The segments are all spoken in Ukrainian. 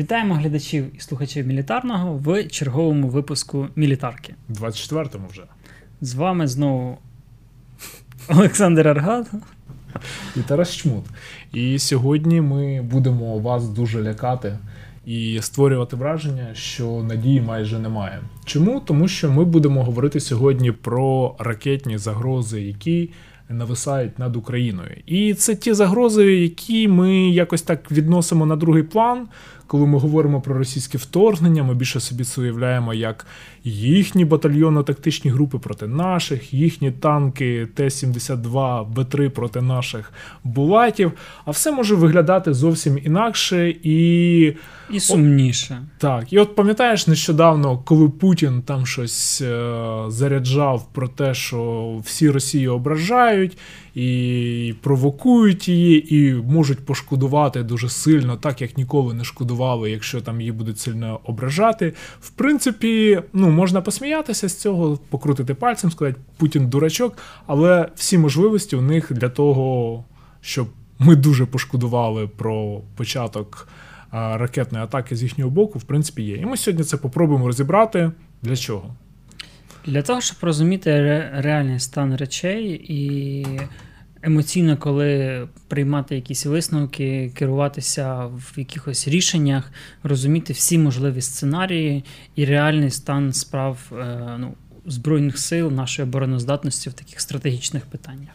Вітаємо глядачів і слухачів мілітарного в черговому випуску Мілітарки. 24-му вже. З вами знову Олександр Аргат. І Тарас Чмут. І сьогодні ми будемо вас дуже лякати і створювати враження, що надії майже немає. Чому? Тому що ми будемо говорити сьогодні про ракетні загрози, які нависають над Україною. І це ті загрози, які ми якось так відносимо на другий план. Коли ми говоримо про російське вторгнення, ми більше собі це уявляємо як їхні батальйонно-тактичні групи проти наших, їхні танки Т-72 Б3 проти наших булатів. А все може виглядати зовсім інакше і І сумніше. так. І от пам'ятаєш нещодавно, коли Путін там щось е, заряджав про те, що всі Росію ображають і провокують її, і можуть пошкодувати дуже сильно, так як ніколи не шкодували, якщо там її будуть сильно ображати. В принципі, ну можна посміятися з цього, покрутити пальцем, сказати Путін дурачок, але всі можливості у них для того, щоб ми дуже пошкодували про початок ракетної атаки з їхнього боку, в принципі, є. І ми сьогодні це попробуємо розібрати. Для чого? Для того, щоб розуміти ре- реальний стан речей і емоційно, коли приймати якісь висновки, керуватися в якихось рішеннях, розуміти всі можливі сценарії і реальний стан справ е, ну, Збройних сил нашої обороноздатності в таких стратегічних питаннях.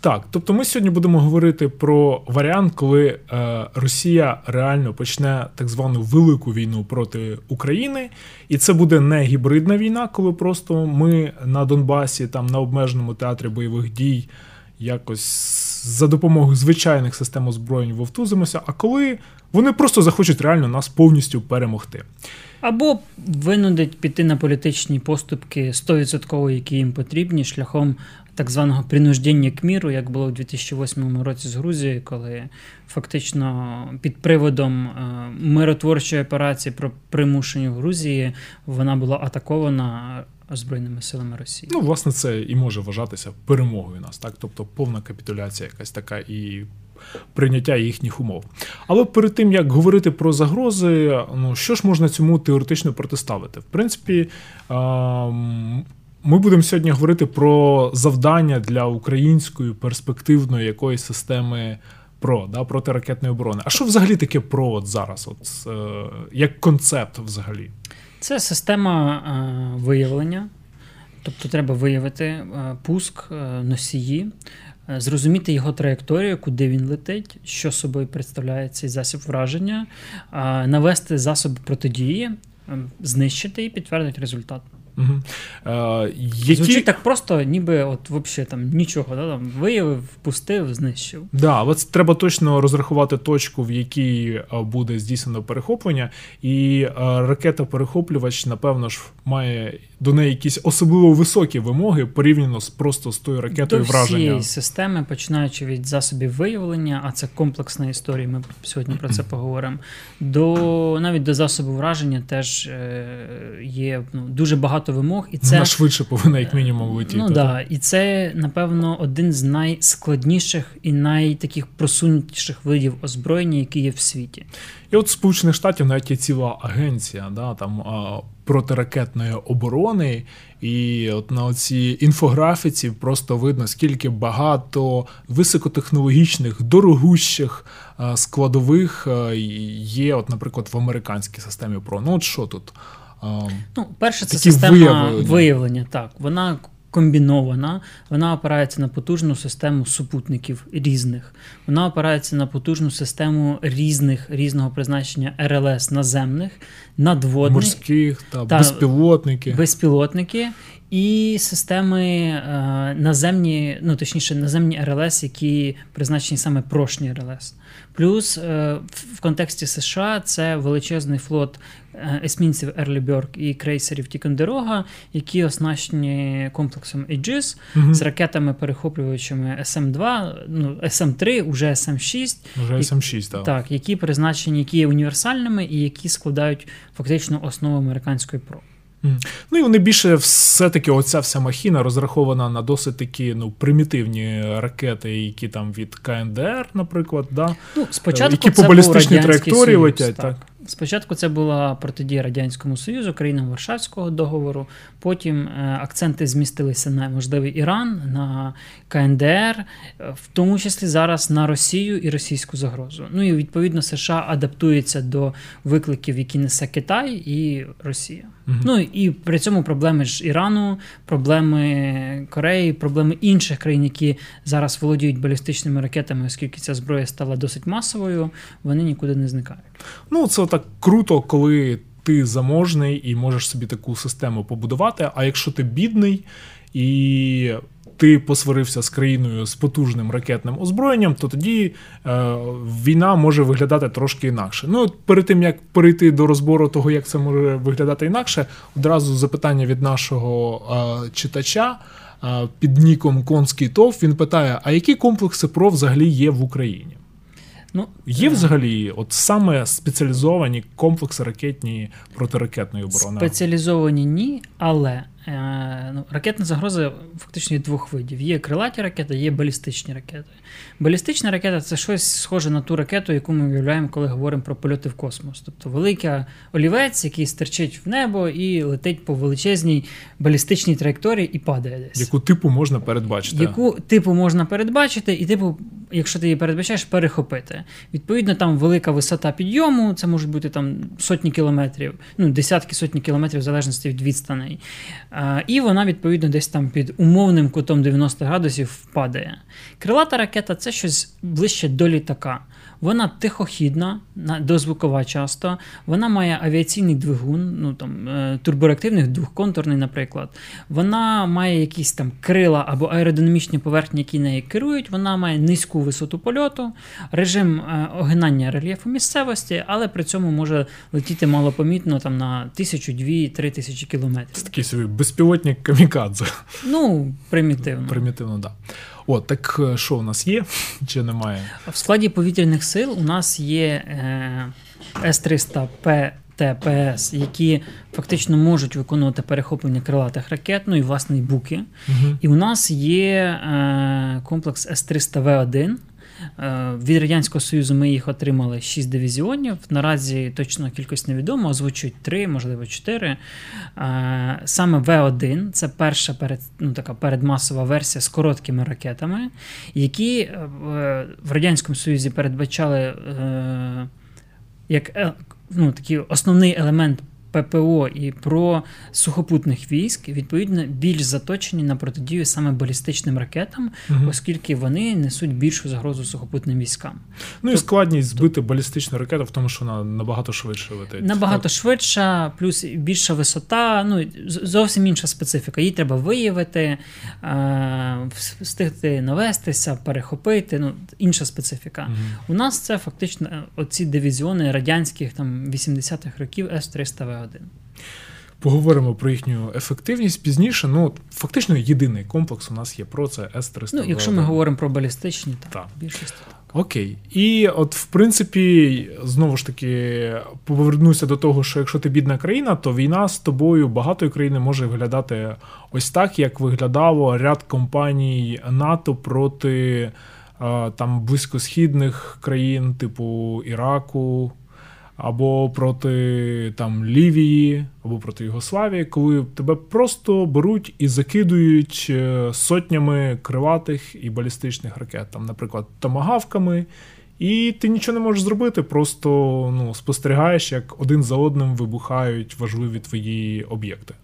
Так, тобто ми сьогодні будемо говорити про варіант, коли е, Росія реально почне так звану велику війну проти України, і це буде не гібридна війна, коли просто ми на Донбасі, там на обмеженому театрі бойових дій, якось за допомогою звичайних систем озброєнь вовтузимося, а коли вони просто захочуть реально нас повністю перемогти. Або винудить піти на політичні поступки 100%, які їм потрібні, шляхом так званого принуждення к міру, як було в 2008 році з Грузією, коли фактично під приводом е, миротворчої операції про примушення Грузії вона була атакована Збройними силами Росії. Ну, власне, це і може вважатися перемогою нас, так? Тобто повна капітуляція якась така і прийняття їхніх умов. Але перед тим як говорити про загрози, ну що ж можна цьому теоретично протиставити? В принципі, ем, ми будемо сьогодні говорити про завдання для української перспективної якоїсь системи. ПРО, да, протиракетної оборони. А що взагалі таке ПРО от зараз? От, е, як концепт взагалі? Це система е, виявлення, тобто треба виявити е, пуск е, носії, е, зрозуміти його траєкторію, куди він летить, що собою представляє цей засіб враження, е, навести засоби протидії, е, знищити і підтвердити результат. Угу. Е, які... Звучить так просто, ніби от взагалі там нічого, да, там, виявив, впустив, знищив. Да, але це треба точно розрахувати точку, в якій е, буде здійснено перехоплення, і е, ракета-перехоплювач, напевно ж, має до неї якісь особливо високі вимоги порівняно з просто з тою ракетою До враження. всієї системи, починаючи від засобів виявлення, а це комплексна історія. Ми сьогодні про це поговоримо. До навіть до засобу враження теж є ну, дуже багато вимог, і це Вона швидше повинна, як мінімум, летіти. Ну да, і це напевно один з найскладніших і найтаких просунутіших видів озброєння, які є в світі. І от Сполучених Штатів навіть є ціла агенція, да, там а, протиракетної оборони, і от на цій інфографіці просто видно, скільки багато високотехнологічних, дорогущих а, складових а, є, от, наприклад, в американській системі ПРО. Ну, от що тут? А, Ну, перше, це система виявлення. виявлення. Так, вона комбінована, вона опирається на потужну систему супутників різних. Вона опирається на потужну систему різних різного призначення РЛС наземних, надводних, морських та, Та, безпілотники. безпілотники і системи е, наземні, ну точніше, наземні РЛС, які призначені саме прошні РЛС. Плюс е, в, контексті США це величезний флот есмінців Ерліберг і крейсерів Тікондерога, які оснащені комплексом Aegis Мгм. з ракетами-перехоплювачами SM-2, ну, SM-3, уже SM-6, Вже СМ6, так. так, які призначені, які є універсальними і які складають фактично основу американської ПРО. Ну і вони більше все-таки оця вся махіна розрахована на досить такі ну, примітивні ракети, які там від КНДР, наприклад, да? Ну, спочатку які по балістичній траєкторії летять, так. так? Спочатку це була протидія Радянському Союзу, країнам Варшавського договору. Потім е, акценти змістилися на можливий Іран, на КНДР, е, в тому числі зараз на Росію і російську загрозу. Ну і відповідно США адаптується до викликів, які несе Китай і Росія. Угу. Ну і при цьому проблеми ж Ірану, проблеми Кореї, проблеми інших країн, які зараз володіють балістичними ракетами, оскільки ця зброя стала досить масовою, вони нікуди не зникають. Ну це так круто, коли ти заможний і можеш собі таку систему побудувати. А якщо ти бідний і ти посварився з країною з потужним ракетним озброєнням, то тоді е, війна може виглядати трошки інакше. Ну, перед тим як перейти до розбору того, як це може виглядати інакше, одразу запитання від нашого е, читача. Е, під ніком Конський ТОВ він питає: а які комплекси ПРО взагалі є в Україні? Ну, Є взагалі от саме спеціалізовані комплекси ракетні протиракетної оборони? Спеціалізовані ні, але ну, Ракетна загроза фактично є двох видів: є крилаті ракети, є балістичні ракети. Балістична ракета це щось схоже на ту ракету, яку ми уявляємо, коли говоримо про польоти в космос. Тобто велика олівець, який стерчить в небо і летить по величезній балістичній траєкторії і падає десь. Яку типу можна передбачити? Яку типу можна передбачити, і типу, якщо ти її передбачаєш, перехопити. Відповідно, там велика висота підйому, це можуть бути там сотні кілометрів, ну десятки сотні кілометрів в залежності від відстаней. І вона, відповідно, десь там під умовним кутом 90 градусів впадає. Крилата ракета це щось ближче до літака. Вона тихохідна, дозвукова часто, вона має авіаційний двигун, ну там е, турбореактивний двохконтурний, наприклад. Вона має якісь там крила або аеродинамічні поверхні, які нею керують. Вона має низьку висоту польоту, режим е, огинання рельєфу місцевості, але при цьому може летіти малопомітно там на тисячу, дві, три тисячі кілометрів. Це такий собі безпілотник камікадзе. Ну, примітивно. Примітивно, так. Да. О, так е, що у нас є чи немає? В складі повітряних сил у нас є е, С-300П. ПС, які фактично можуть виконувати перехоплення крилатих ракет, ну і власне і буки. Угу. І у нас є е, комплекс С-300В1, Е, від Радянського Союзу ми їх отримали 6 дивізіонів. Наразі точно кількість невідома, озвучують 3, можливо, 4. Е, саме В1 це перша перед, ну, така передмасова версія з короткими ракетами, які е, в Радянському Союзі передбачали як ну, такий основний елемент ППО і про сухопутних військ, відповідно, більш заточені на протидію саме балістичним ракетам, угу. оскільки вони несуть більшу загрозу сухопутним військам. Ну і складність збити балістичну ракету в тому, що вона набагато швидше летить. Набагато так? швидша, плюс більша висота, ну зовсім інша специфіка. Її треба виявити, встигти навестися, перехопити. Ну, інша специфіка. Угу. У нас це фактично е, оці дивізіони радянських там 80-х років С-300В. Поговоримо про їхню ефективність пізніше. Ну, фактично, єдиний комплекс у нас є про це С-300. Ну, Якщо ми говоримо про балістичні, то так. більшість. Окей. І от, в принципі, знову ж таки, повернуся до того, що якщо ти бідна країна, то війна з тобою багатої країни може виглядати ось так, як виглядало ряд компаній НАТО проти там близькосхідних країн, типу Іраку або проти там Лівії, або проти Югославії, коли тебе просто беруть і закидують е, сотнями криватих і балістичних ракет, там, наприклад, томагавками. І ти нічого не можеш зробити, просто ну, спостерігаєш, як один за одним вибухають важливі твої об'єкти.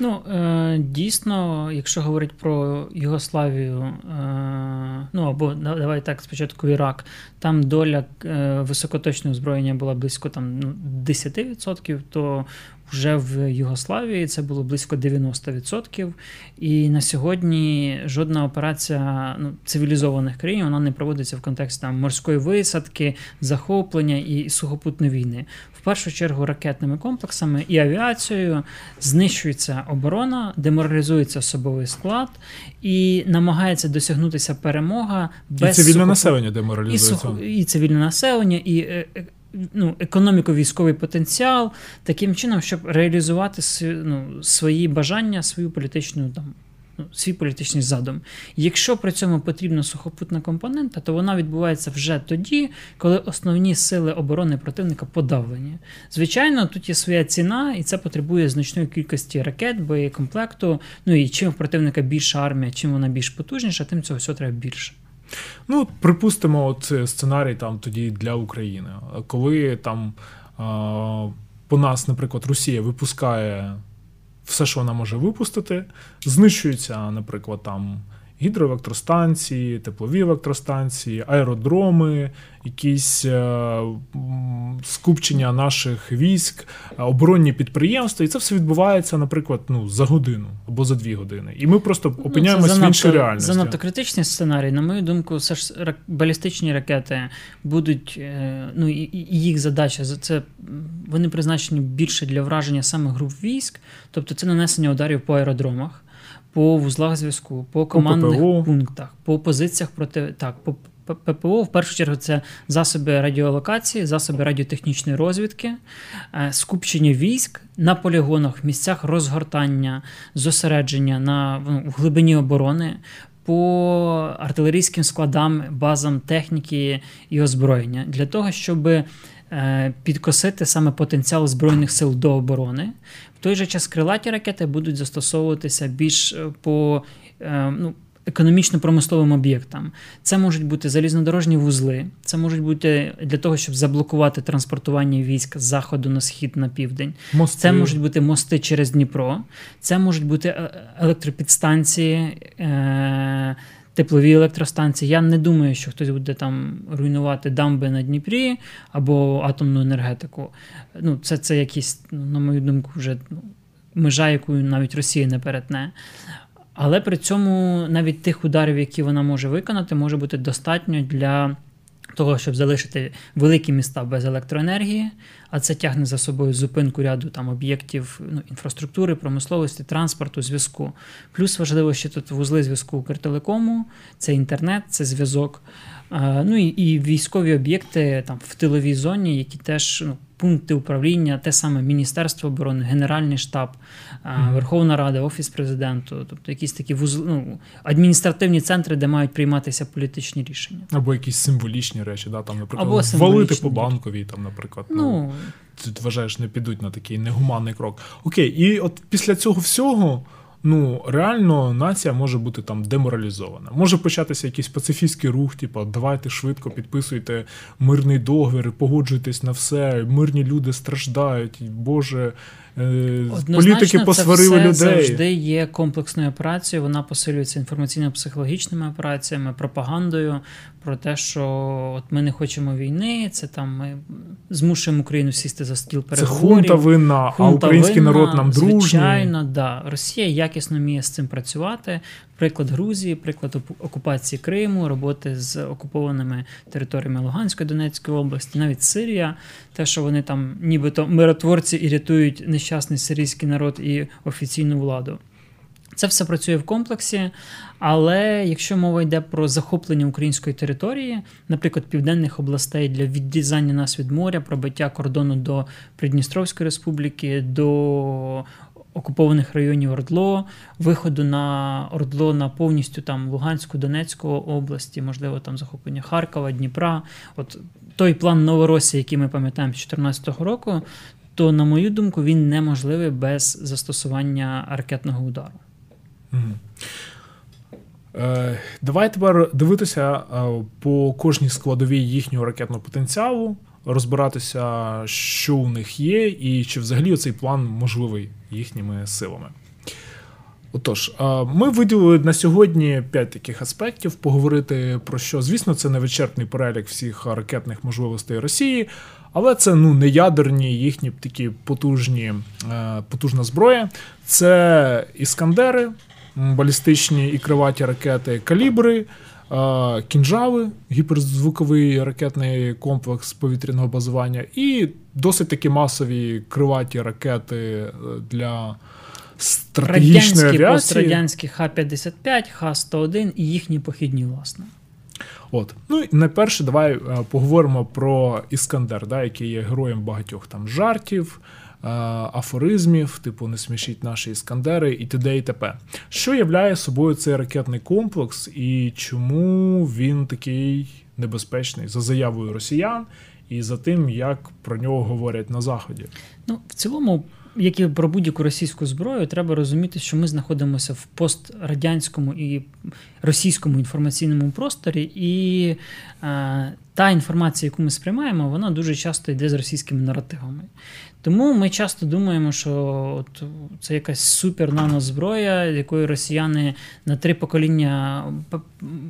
Ну, е, дійсно, якщо говорити про Югославію, е, ну або давай так, спочатку Ірак, там доля е, високоточного озброєння була близько там, ну, 10%, то вже в Югославії це було близько 90%. І на сьогодні жодна операція ну, цивілізованих країн вона не проводиться в контексті там, морської висадки, захоплення і сухопутної війни. В першу чергу ракетними комплексами і авіацією знищується оборона, деморалізується особовий склад і намагається досягнутися перемога без і цивільне сухоп... населення деморалізується. І, сух... і цивільне населення, і е, е, ну, економіко-військовий потенціал таким чином, щоб реалізувати ну, свої бажання, свою політичну там. ну, свій політичний задум. Якщо при цьому потрібна сухопутна компонента, то вона відбувається вже тоді, коли основні сили оборони противника подавлені. Звичайно, тут є своя ціна, і це потребує значної кількості ракет, боєкомплекту. Ну і чим в противника більша армія, чим вона більш потужніша, тим цього всього треба більше. Ну, припустимо, от сценарій там тоді для України, коли там по нас, наприклад, Росія випускає все, що вона може випустити, знищується, наприклад, там гідроелектростанції, теплові електростанції, аеродроми, якісь е, скупчення наших військ, оборонні підприємства, і це все відбувається, наприклад, ну за годину або за дві години. І ми просто опиняємося ну, в іншій реальності. Занадто критичний сценарій. На мою думку, все ж балістичні ракети будуть, е, ну і їх задача це вони призначені більше для враження саме груп військ, тобто це нанесення ударів по аеродромах по вузлах зв'язку, по командних по пунктах, по позиціях проти так, по ППО. В першу чергу це засоби радіолокації, засоби радіотехнічної розвідки, е, скупчення військ на полігонах, місцях розгортання, зосередження на ну, в глибині оборони. По артилерійським складам, базам техніки і озброєння для того, щоб підкосити саме потенціал збройних сил до оборони, в той же час крилаті ракети будуть застосовуватися більш е, по е, ну, економічно-промисловим об'єктам. Це можуть бути залізнодорожні вузли, це можуть бути для того, щоб заблокувати транспортування військ з заходу на схід на південь. Мости. Це можуть бути мости через Дніпро, це можуть бути е, електропідстанції теплові електростанції. Я не думаю, що хтось буде там руйнувати дамби на Дніпрі або атомну енергетику. Ну, Це це якісь, на мою думку, вже ну, межа, яку навіть Росія не перетне. Але при цьому навіть тих ударів, які вона може виконати, може бути достатньо для того, щоб залишити великі міста без електроенергії, а це тягне за собою зупинку ряду там об'єктів ну, інфраструктури, промисловості, транспорту, зв'язку. Плюс важливо, що тут вузли зв'язку Укртелекому, це інтернет, це зв'язок. Ну і і військові об'єкти там в тиловій зоні, які теж ну, пункти управління, те саме Міністерство оборони, Генеральний штаб, mm-hmm. Верховна Рада, Офіс президенту, тобто якісь такі вузли, ну, адміністративні центри, де мають прийматися політичні рішення. Або якісь символічні речі, да, там, наприклад, Або валити по банковій, там, наприклад. Ну, ну, ти вважаєш, не підуть на такий негуманний крок. Окей, і от після цього всього ну реально нація може бути там деморалізована. Може початися якийсь пацифістський рух, типу, давайте швидко підписуйте мирний договір, погоджуйтесь на все. Мирні люди страждають. Боже, е, політики посварили це все людей. завжди є комплексною операцією. Вона посилюється інформаційно-психологічними операціями, пропагандою про те, що от ми не хочемо війни. Це там ми змушуємо Україну сісти за стіл переговорів. Це хунта винна, а український винна, народ нам дружний. Звичайно, да. Росія якісно вміє з цим працювати. Приклад Грузії, приклад окупації Криму, роботи з окупованими територіями Луганської Донецької області, навіть Сирія, те, що вони там, нібито миротворці і рятують нещасний сирійський народ і офіційну владу. Це все працює в комплексі, але якщо мова йде про захоплення української території, наприклад, південних областей для відрізання нас від моря, пробиття кордону до Придністровської республіки, до окупованих районів Ордло, виходу на Ордло на повністю там Луганську, Донецьку області, можливо, там захоплення Харкова, Дніпра. От той план Новоросії, який ми пам'ятаємо з 2014 року, то, на мою думку, він неможливий без застосування ракетного удару. Е, давай тепер дивитися е, по кожній складовій їхнього ракетного потенціалу, розбиратися, що у них є, і чи взагалі цей план можливий їхніми силами. Отож, е, ми виділили на сьогодні п'ять таких аспектів поговорити про що. Звісно, це не вичерпний перелік всіх ракетних можливостей Росії, але це ну не ядерні їхні такі потужні, потужна зброя. Це іскандери, балістичні і криваті ракети калібри, кінжали, гіперзвуковий ракетний комплекс повітряного базування, і досить такі масові криваті ракети е, для стратегічної Радянські, авіації. пострадянські Х-55, Х-101 і їхні похідні, власне. От, ну і найперше, давай е, поговоримо про Іскандер, да, який є героєм багатьох там жартів, афоризмів, типу не смішіть наші іскандери і т.д. і т.п. Що являє собою цей ракетний комплекс і чому він такий небезпечний за заявою росіян і за тим, як про нього говорять на заході? Ну в цілому як і про будь-яку російську зброю, треба розуміти, що ми знаходимося в пострадянському і російському інформаційному просторі, і е, та інформація, яку ми сприймаємо, вона дуже часто йде з російськими наративами. Тому ми часто думаємо, що от це якась супер нанозброя, якою росіяни на три покоління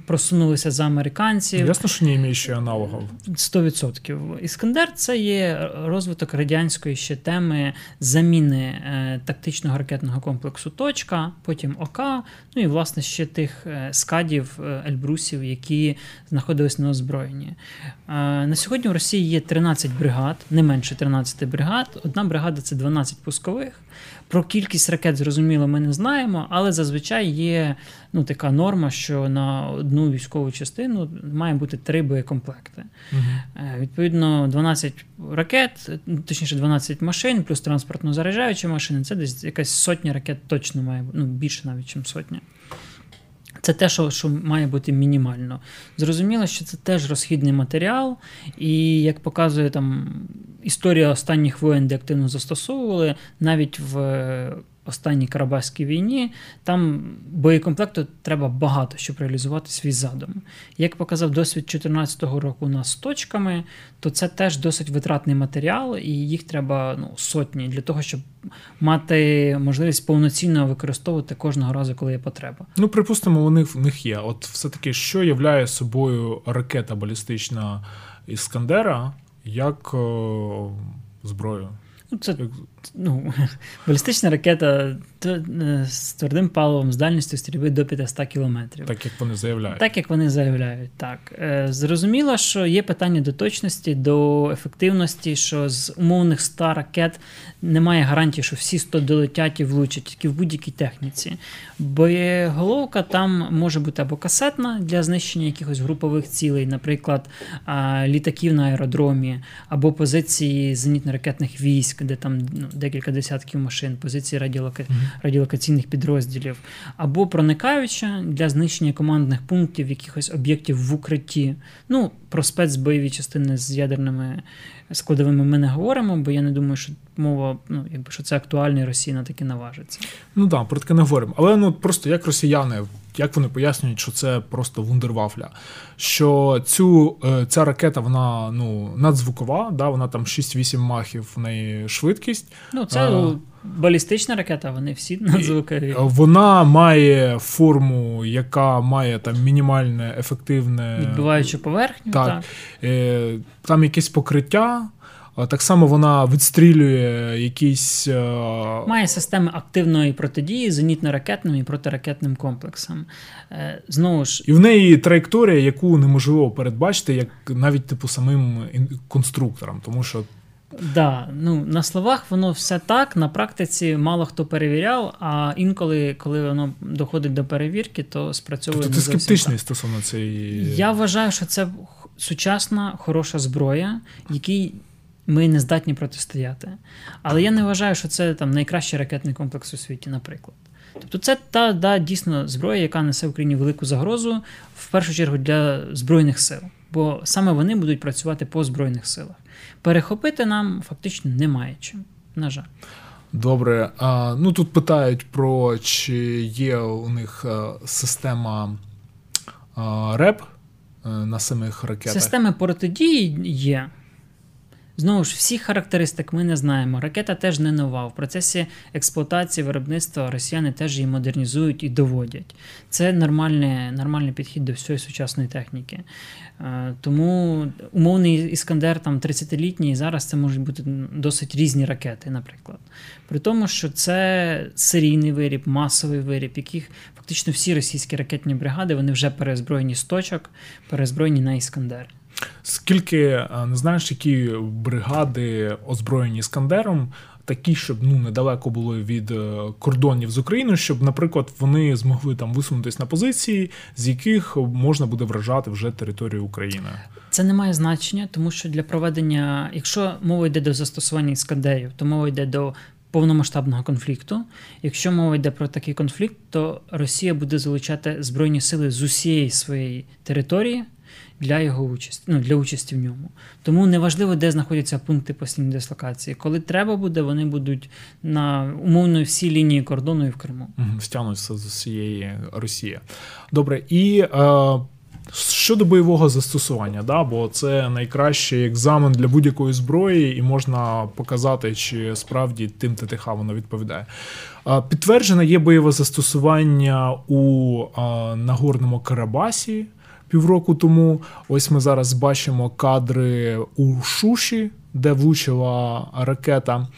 просунулися за американців. Ясно, що не іміє ще аналогів. 100%. Іскандер це є розвиток радянської ще теми заміни е, тактичного ракетного комплексу Точка, потім ОК, ну і власне ще тих е, скадів е, Ельбрусів, які знаходились на озброєнні. На сьогодні в Росії є 13 бригад, не менше 13 бригад. Одна бригада це 12 пускових. Про кількість ракет, зрозуміло, ми не знаємо, але зазвичай є ну, така норма, що на одну військову частину має бути три боєкомплекти. Угу. Відповідно, 12 ракет, точніше, 12 машин, плюс транспортно заряджаючі машини це десь якась сотня ракет точно має бути, ну більше навіть, ніж сотня. Це те, що що має бути мінімально. Зрозуміло, що це теж розхідний матеріал, і як показує там історія останніх воєн, де активно застосовували, навіть в останній Карабахській війні, там боєкомплекту треба багато, щоб реалізувати свій задум. Як показав досвід 2014 року у нас з точками, то це теж досить витратний матеріал, і їх треба ну, сотні для того, щоб мати можливість повноцінно використовувати кожного разу, коли є потреба. Ну, припустимо, у них в них є. От все-таки, що являє собою ракета балістична Іскандера як о, зброю? Ну, Це ну, балістична ракета е, з твердим паливом з дальністю стрільби до 500 кілометрів. Так як вони заявляють. Так, як вони заявляють, так. Е, зрозуміло, що є питання до точності, до ефективності, що з умовних 100 ракет немає гарантії, що всі 100 долетять і влучать, тільки в будь-якій техніці. Боєголовка там може бути або касетна для знищення якихось групових цілей, наприклад, літаків на аеродромі, або позиції зенітно-ракетних військ, де там ну, декілька десятків машин, позиції радіолока... радіолокаційних підрозділів, або проникаюча для знищення командних пунктів якихось об'єктів в укритті. Ну, про спецбойові частини з ядерними складовими ми не говоримо, бо я не думаю, що мова, ну якби що це актуально, і Росія на таке наважиться. Ну так, про таке не говоримо. Але ну просто як росіяни, як вони пояснюють, що це просто вундервафля. Що цю е, ця ракета вона ну надзвукова, да, вона там 6-8 махів в неї швидкість. Ну це а, балістична ракета, вони всі надзвукові. Вона має форму, яка має там мінімальне ефективне відбиваючу поверхню. Так, так. Е, Там якесь покриття. Так само вона відстрілює якісь. Е, Має системи активної протидії зенітно-ракетним і протиракетним комплексам. Е, знову ж. І в неї траєкторія, яку неможливо передбачити, як навіть типу самим конструкторам. Тому що. Да, ну на словах воно все так, на практиці мало хто перевіряв, а інколи, коли воно доходить до перевірки, то спрацьовує. Тобто ти скептичний так. стосовно цієї. Я вважаю, що це сучасна, хороша зброя, який ми не здатні протистояти. Але я не вважаю, що це там найкращий ракетний комплекс у світі, наприклад. Тобто, це та да, дійсно зброя, яка несе Україні велику загрозу, в першу чергу для Збройних сил. Бо саме вони будуть працювати по Збройних силах. Перехопити нам фактично немає чим. На жаль. Добре. А, Ну тут питають про чи є у них а, система а, РЕП е, на самих ракетах. Системи протидії є. Знову ж, всіх характеристик ми не знаємо. Ракета теж не нова. В процесі експлуатації виробництва росіяни теж її модернізують і доводять. Це нормальний, нормальний підхід до всієї сучасної техніки. Е, тому умовний іскандер там 30-літній, зараз це можуть бути досить різні ракети, наприклад. При тому, що це серійний виріб, масовий виріб, яких фактично всі російські ракетні бригади вони вже перезброєні з точок, перезброєні на іскандер. Скільки е, не знаєш, які бригади озброєні Іскандером, такі, щоб ну недалеко було від е, кордонів з Україною, щоб, наприклад, вони змогли там висунутись на позиції, з яких можна буде вражати вже територію України. Це не має значення, тому що для проведення, якщо мова йде до застосування іскандерів, то мова йде до повномасштабного конфлікту. Якщо мова йде про такий конфлікт, то Росія буде залучати збройні сили з усієї своєї території для його участі, ну для участі в ньому. Тому неважливо, де знаходяться пункти постійної дислокації. Коли треба буде, вони будуть на умовно всій лінії кордону і в Криму. Стягнуться з усієї Росії. Добре, і. Е... Щодо бойового застосування, да, бо це найкращий екзамен для будь-якої зброї, і можна показати, чи справді тим ТТХ воно відповідає. Підтверджено є бойове застосування у Нагорному Карабасі півроку тому. Ось ми зараз бачимо кадри у Шуші, де влучила ракета.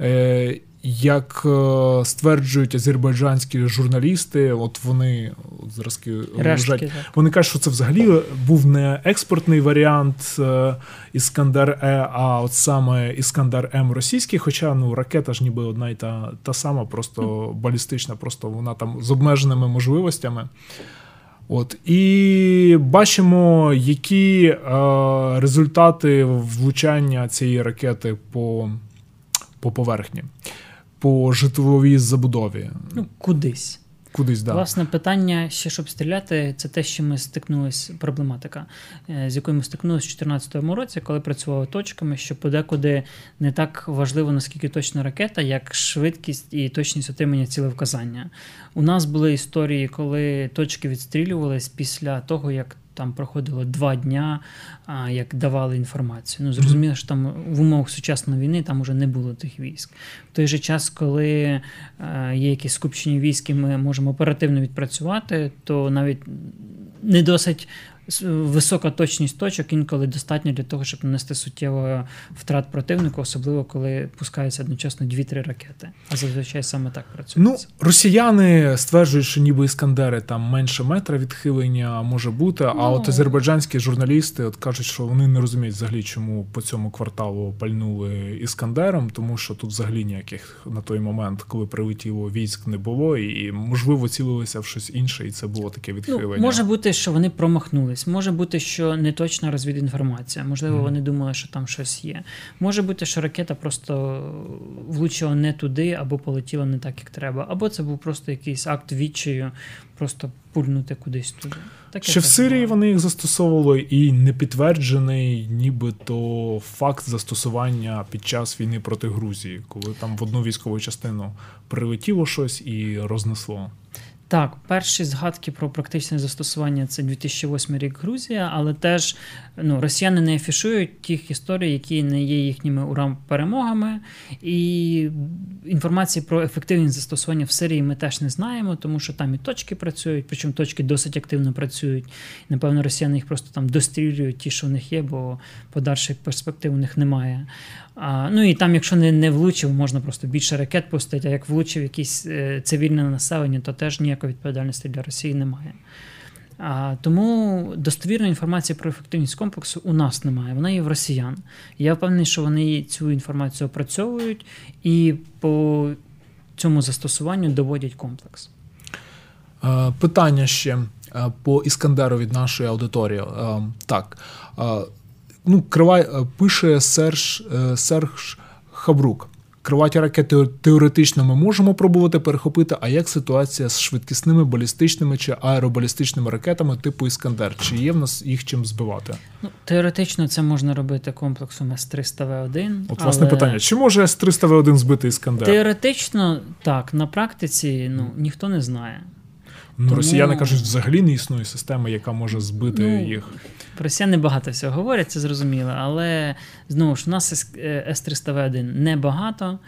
Е, як е, стверджують азербайджанські журналісти, от вони от зразки лежать, вони кажуть, що це взагалі був не експортний варіант е, Іскандер Е, а от саме Іскандер М російський. Хоча ну ракета ж ніби одна й та та сама, просто балістична, просто вона там з обмеженими можливостями. От І бачимо, які е, результати влучання цієї ракети по по поверхні, по житловій забудові. Ну, Кудись. Кудись, да. Власне, питання ще щоб стріляти, це те, що ми стикнулися, проблематика, е, з якою ми стикнулися в 2014 році, коли працювали точками, що подекуди не так важливо, наскільки точна ракета, як швидкість і точність отримання цілевказання. У нас були історії, коли точки відстрілювались після того, як там проходило два дня, як давали інформацію. Ну, зрозуміло, що там в умовах сучасної війни там уже не було тих військ. В той же час, коли а, є якісь скупчені військ, і ми можемо оперативно відпрацювати, то навіть не досить висока точність точок інколи достатньо для того, щоб нанести суттєво втрат противнику, особливо коли пускаються одночасно дві-три ракети. А зазвичай саме так працює. Ну, росіяни стверджують, що ніби іскандери там менше метра відхилення може бути. Ну, а от азербайджанські журналісти от кажуть, що вони не розуміють взагалі, чому по цьому кварталу пальнули іскандером, тому що тут взагалі ніяких на той момент, коли прилетіло військ, не було, і можливо цілилися в щось інше, і це було таке ну, відхилення. Ну, Може бути, що вони промахнулись помилились. Може бути, що не точна розвідінформація. Можливо, mm. вони думали, що там щось є. Може бути, що ракета просто влучила не туди або полетіла не так, як треба. Або це був просто якийсь акт відчаю, просто пульнути кудись туди. Таке Ще в Сирії було. вони їх застосовували, і не підтверджений, нібито факт застосування під час війни проти Грузії, коли там в одну військову частину прилетіло щось і рознесло. Так, перші згадки про практичне застосування це 2008 рік Грузія, але теж ну, росіяни не афішують тих історій, які не є їхніми урам перемогами. І інформації про ефективність застосування в Сирії ми теж не знаємо, тому що там і точки працюють, причому точки досить активно працюють. Напевно, росіяни їх просто там дострілюють ті, що в них є, бо подальших перспектив у них немає. А, Ну і там, якщо не не влучив, можна просто більше ракет пустити, а як влучив якесь е, цивільне населення, то теж ніякої відповідальності для Росії немає. А, Тому достовірної інформації про ефективність комплексу у нас немає. Вона є в росіян. Я впевнений, що вони цю інформацію опрацьовують і по цьому застосуванню доводять комплекс. Е, питання ще е, по Іскандеру від нашої аудиторії. Так ну, кривай, е, пише Серж е, Серж Хабрук. Криваті ракети теоретично ми можемо пробувати перехопити. А як ситуація з швидкісними балістичними чи аеробалістичними ракетами типу Іскандер? Чи є в нас їх чим збивати? Ну теоретично це можна робити комплексом С-300В1. От власне питання: чи може С-300В1 збити Іскандер? Теоретично так, на практиці ну ніхто не знає. Ну, Тому... Росіяни кажуть, взагалі не існує системи, яка може збити ну, їх. Росіяни багато всього говорять, це зрозуміло, але знову ж у нас С-300В1 небагато,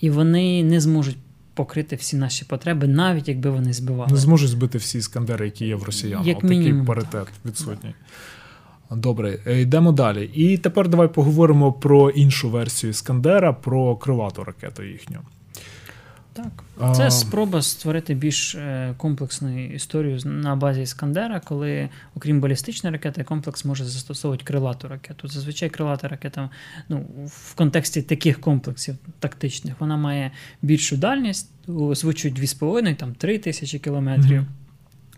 і вони не зможуть покрити всі наші потреби, навіть якби вони збивали. Не зможуть збити всі іскандери, які є в росіян. Як такий паритет так. відсутній. Добре, е, йдемо далі. І тепер давай поговоримо про іншу версію Іскандера, про кривату ракету їхню. Так, це спроба створити більш е, комплексну історію на базі Іскандера, коли, окрім балістичної ракети, комплекс може застосовувати крилату ракету. Зазвичай крилата ракета ну, в контексті таких комплексів тактичних вона має більшу дальність, звучить 2,5 там 3 тисячі кілометрів. Mm-hmm.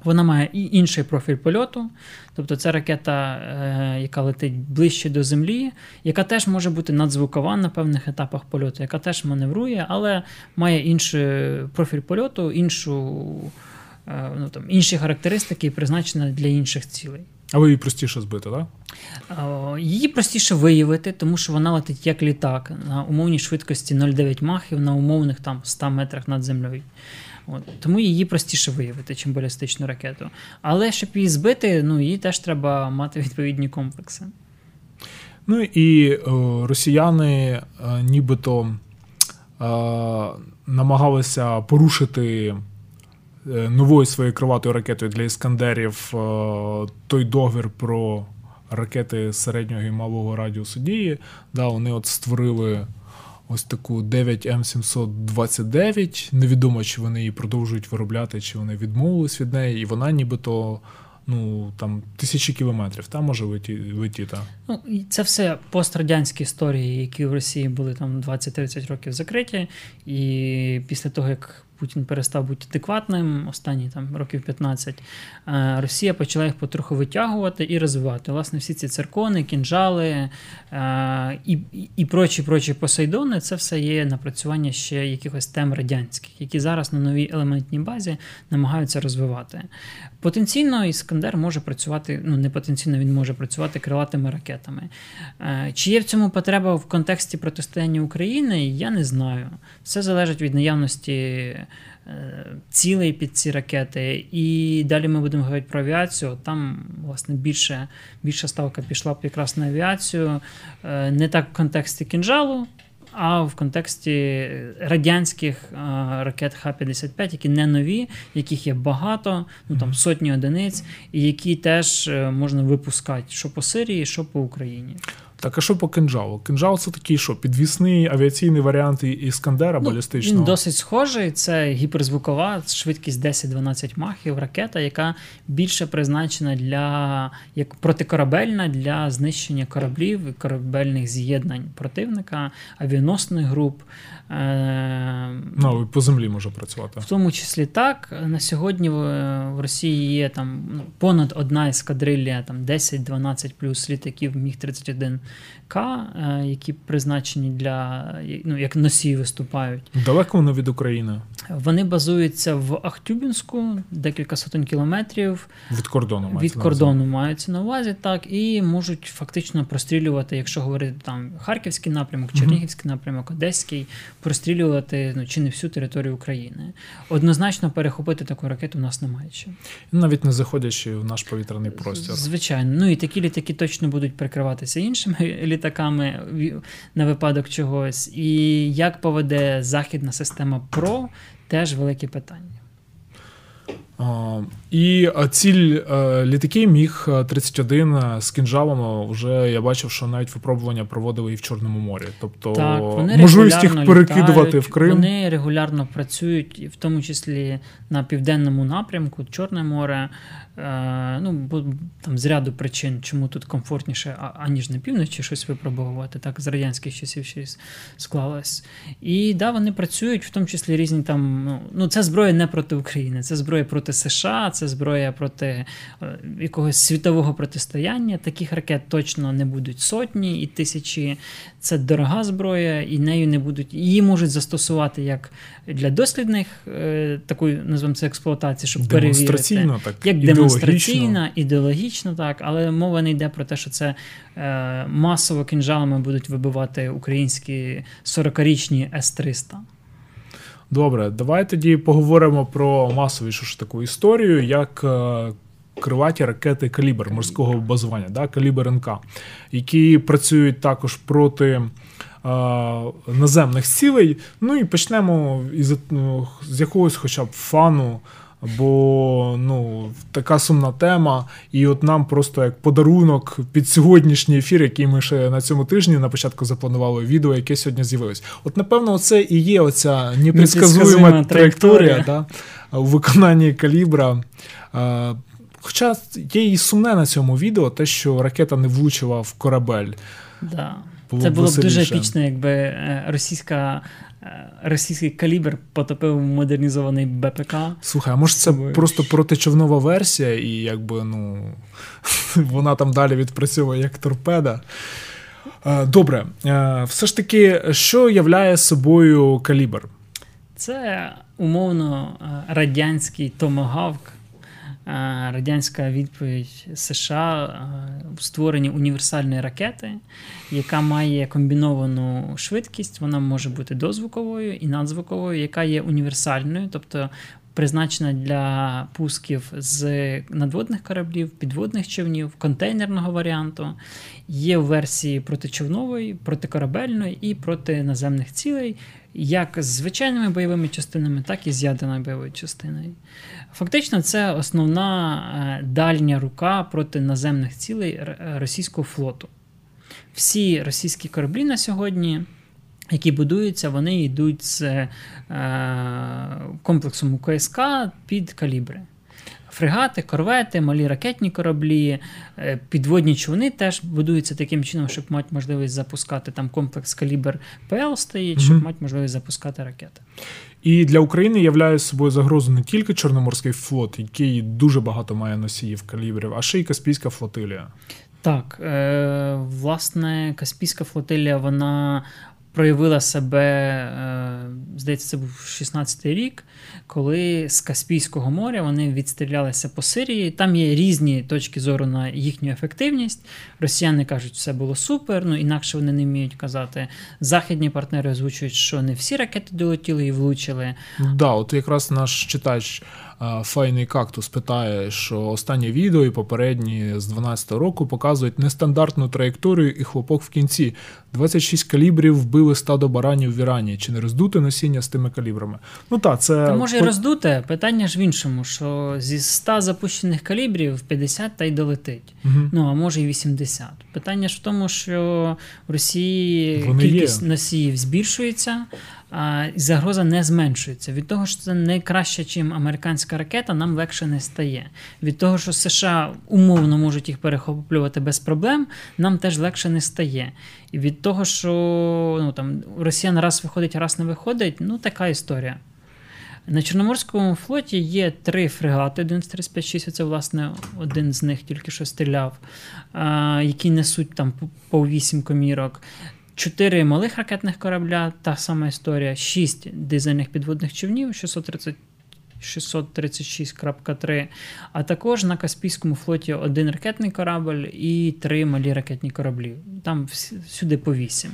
Вона має і інший профіль польоту, тобто це ракета, е, яка летить ближче до землі, яка теж може бути надзвукова на певних етапах польоту, яка теж маневрує, але має інший профіль польоту, іншу, е, ну, там, інші характеристики, призначена для інших цілей. А її простіше збити, так? Її простіше виявити, тому що вона летить як літак на умовній швидкості 0,9 махів на умовних там 100 метрах над землею. От. Тому її простіше виявити, чим балістичну ракету. Але щоб її збити, ну її теж треба мати відповідні комплекси. Ну і о, росіяни о, е, нібито о, е, намагалися порушити. Е, новою своєю криватою ракетою для іскандерів той договір про ракети середнього і малого радіусу дії. Да, Вони от створили ось таку 9М729. Невідомо, чи вони її продовжують виробляти, чи вони відмовились від неї, і вона нібито. Ну там тисячі кілометрів там може летіти. Ну це все пострадянські історії, які в Росії були там 20-30 років закриті, і після того як Путін перестав бути адекватним останні там років 15, е, Росія почала їх потроху витягувати і розвивати. Власне, всі ці циркони, кінжали е, і і прочі прочі посейдони це все є напрацювання ще якихось тем радянських, які зараз на новій елементній базі намагаються розвивати. Потенційно Іскандер може працювати, ну не потенційно він може працювати крилатими ракетами. Е, чи є в цьому потреба в контексті протистояння України? Я не знаю. Все залежить від наявності. Е, цілей під ці ракети. І далі ми будемо говорити про авіацію. Там, власне, більше, більша ставка пішла б якраз на авіацію, е, не так в контексті кінжалу. А в контексті радянських а, ракет Х-55, які не нові, яких є багато, ну там сотні одиниць, і які теж е, можна випускати що по Сирії, що по Україні. Так, а що по кинжалу? Кинжал це такий, що підвісний авіаційний варіант іскандера ну, балістичного? Він досить схожий. Це гіперзвукова швидкість 10-12 махів, ракета, яка більше призначена для як протикорабельна для знищення кораблів і корабельних з'єднань противника, авіаносних груп. Е, ну, по землі може працювати. В тому числі так. На сьогодні в Росії є там ну, понад одна ескадрилля, там 10-12 плюс літаків Міг-31 К, е, які призначені для ну, як носії виступають. Далеко вони від України. Вони базуються в Ахтюбінську, декілька сотень кілометрів. Від кордону мається від кордону маються на увазі, так, і можуть фактично прострілювати, якщо говорити там Харківський напрямок, Чернігівський угу. напрямок, Одеський, прострілювати ну, чи не всю територію України. Однозначно перехопити таку ракету у нас немає ще. Навіть не заходячи в наш повітряний простір. Звичайно, ну і такі літаки точно будуть прикриватися іншими літаками на випадок чогось. І як поведе західна система ПРО, теж велике питання. І ціль е, літаки міг 31 е, з кінжалами вже я бачив, що навіть випробування проводили і в Чорному морі. Тобто так, вони можливість їх перекидувати літають, в Крим. Вони регулярно працюють, в тому числі на південному напрямку, Чорне море. Е, ну, бо там з ряду причин, чому тут комфортніше, аніж на півночі щось випробовувати, так з радянських часів щось склалось. І да, вони працюють, в тому числі різні там. Ну, ну це зброя не проти України, це зброя проти США, це зброя проти е, якогось світового протистояння. Таких ракет точно не будуть сотні і тисячі. Це дорога зброя, і нею не будуть. Її можуть застосувати як для дослідних е, такої називаємо це експлуатації, щоб перевірити. так, як демонстраційна, ідеологічно, так, але мова не йде про те, що це е, масово кінжалами будуть вибивати українські 40-річні С-300. Добре, давай тоді поговоримо про масовішу таку історію, як криваті ракети калібр морського базування, да, калібр НК, які працюють також проти е, наземних цілей. Ну і почнемо із, ну, з якогось хоча б фану Бо ну, така сумна тема, і от нам просто як подарунок під сьогоднішній ефір, який ми ще на цьому тижні на початку запланували відео, яке сьогодні з'явилось. От, напевно, це і є оця непредсказуема траєкторія да, у виконанні калібра. Хоча є і сумне на цьому відео, те, що ракета не влучила в корабель. Да. Було Це було б дуже епічно, якби е, російська. Е, російський калібр потопив модернізований БПК. Слухай, а може це Собою. просто протичовнова версія, і якби ну вона там далі відпрацьовує як торпеда. Е, добре, все ж таки, що являє собою калібр? Це умовно радянський томагавк радянська відповідь США в створенні універсальної ракети, яка має комбіновану швидкість, вона може бути дозвуковою і надзвуковою, яка є універсальною, тобто призначена для пусків з надводних кораблів, підводних човнів, контейнерного варіанту. Є версії протичовнової, протикорабельної і проти наземних цілей, як з звичайними бойовими частинами, так і з ядерною бойовою частиною. Фактично, це основна е, дальня рука проти наземних цілей російського флоту. Всі російські кораблі на сьогодні які будуються, вони йдуть з е, комплексом УКСК під калібри. Фрегати, корвети, малі ракетні кораблі, е, підводні човни теж будуються таким чином, щоб мати можливість запускати там комплекс калібр ПЛ стоїть, mm щоб мати можливість запускати ракети. І для України являє собою загрозу не тільки Чорноморський флот, який дуже багато має носіїв калібрів, а ще й Каспійська флотилія. Так, е, власне, Каспійська флотилія, вона проявила себе, е, здається, це був 16-й рік, коли з Каспійського моря вони відстрілялися по Сирії. Там є різні точки зору на їхню ефективність. Росіяни кажуть, все було супер, ну інакше вони не вміють казати. Західні партнери озвучують, що не всі ракети долетіли і влучили. Да, от якраз наш читач. Файний кактус питає, що останнє відео і попередні з 12 року показують нестандартну траєкторію і хлопок в кінці. 26 калібрів вбили стадо баранів в Ірані. Чи не роздуте носіння з тими калібрами? Ну так, це Та може і роздуте. Питання ж в іншому, що зі 100 запущених калібрів 50 та й долетить. Угу. Ну а може й 80. Питання ж в тому, що в Росії Вони кількість є. носіїв збільшується загроза не зменшується. Від того, що це не ніж американська ракета, нам легше не стає. Від того, що США умовно можуть їх перехоплювати без проблем, нам теж легше не стає. І від того, що ну, там, Росія раз виходить, раз не виходить, ну така історія. На Чорноморському флоті є три фрегати 1135 це, власне, один з них тільки що стріляв, які несуть там по 8 комірок. Чотири малих ракетних корабля, та сама історія, шість дизельних підводних човнів, 630 636.3, а також на Каспійському флоті один ракетний корабль і три малі ракетні кораблі. Там всюди по вісім.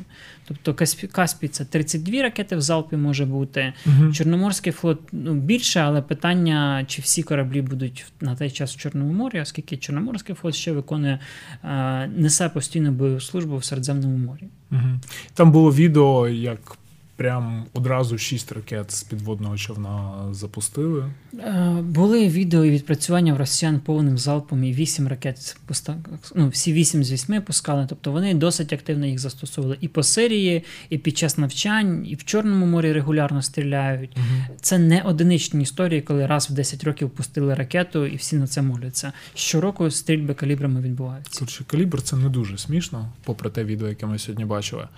Тобто Каспій це 32 ракети в залпі може бути. Угу. Чорноморський флот ну, більше, але питання, чи всі кораблі будуть на той час в Чорному морі, оскільки Чорноморський флот ще виконує, несе постійну бойову службу в Середземному морі. Угу. Там було відео, як прям одразу шість ракет з підводного човна запустили. Е, були відео і відпрацювання в росіян повним залпом, і вісім ракет ну, всі вісім з вісьми пускали. Тобто вони досить активно їх застосовували і по Сирії, і під час навчань, і в Чорному морі регулярно стріляють. Угу. Це не одиничні історії, коли раз в 10 років пустили ракету і всі на це моляться. Щороку стрільби калібрами відбуваються. Короче, калібр це не дуже смішно, попри те відео, яке ми сьогодні бачили.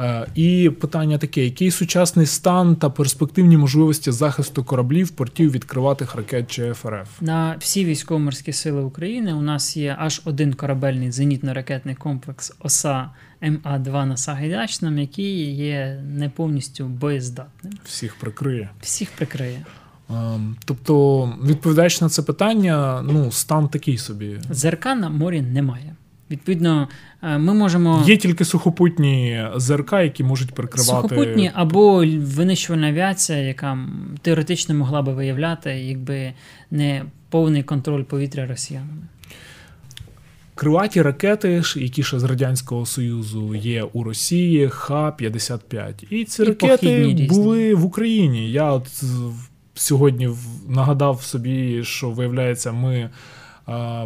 Е, і питання таке: який сучасний стан та перспективні можливості захисту кораблів, портів відкриватих ракет ЧФРФ? На всі військово-морські сили України у нас є аж один корабельний зенітно-ракетний комплекс ОСА МА2 на Сагайдачному, який є не повністю боєздатним. Всіх прикриє. Всіх прикриє. Ем, тобто, відповідаючи на це питання, ну стан такий собі. ЗРК на морі немає. Відповідно, е, ми можемо. Є тільки сухопутні ЗРК, які можуть прикривати. Сухопутні або винищувальна авіація, яка теоретично могла би виявляти, якби не повний контроль повітря росіянами. Крилаті ракети, які ще з Радянського Союзу є у Росії, Х-55. І ці і ракети були в Україні. Я от сьогодні нагадав собі, що виявляється, ми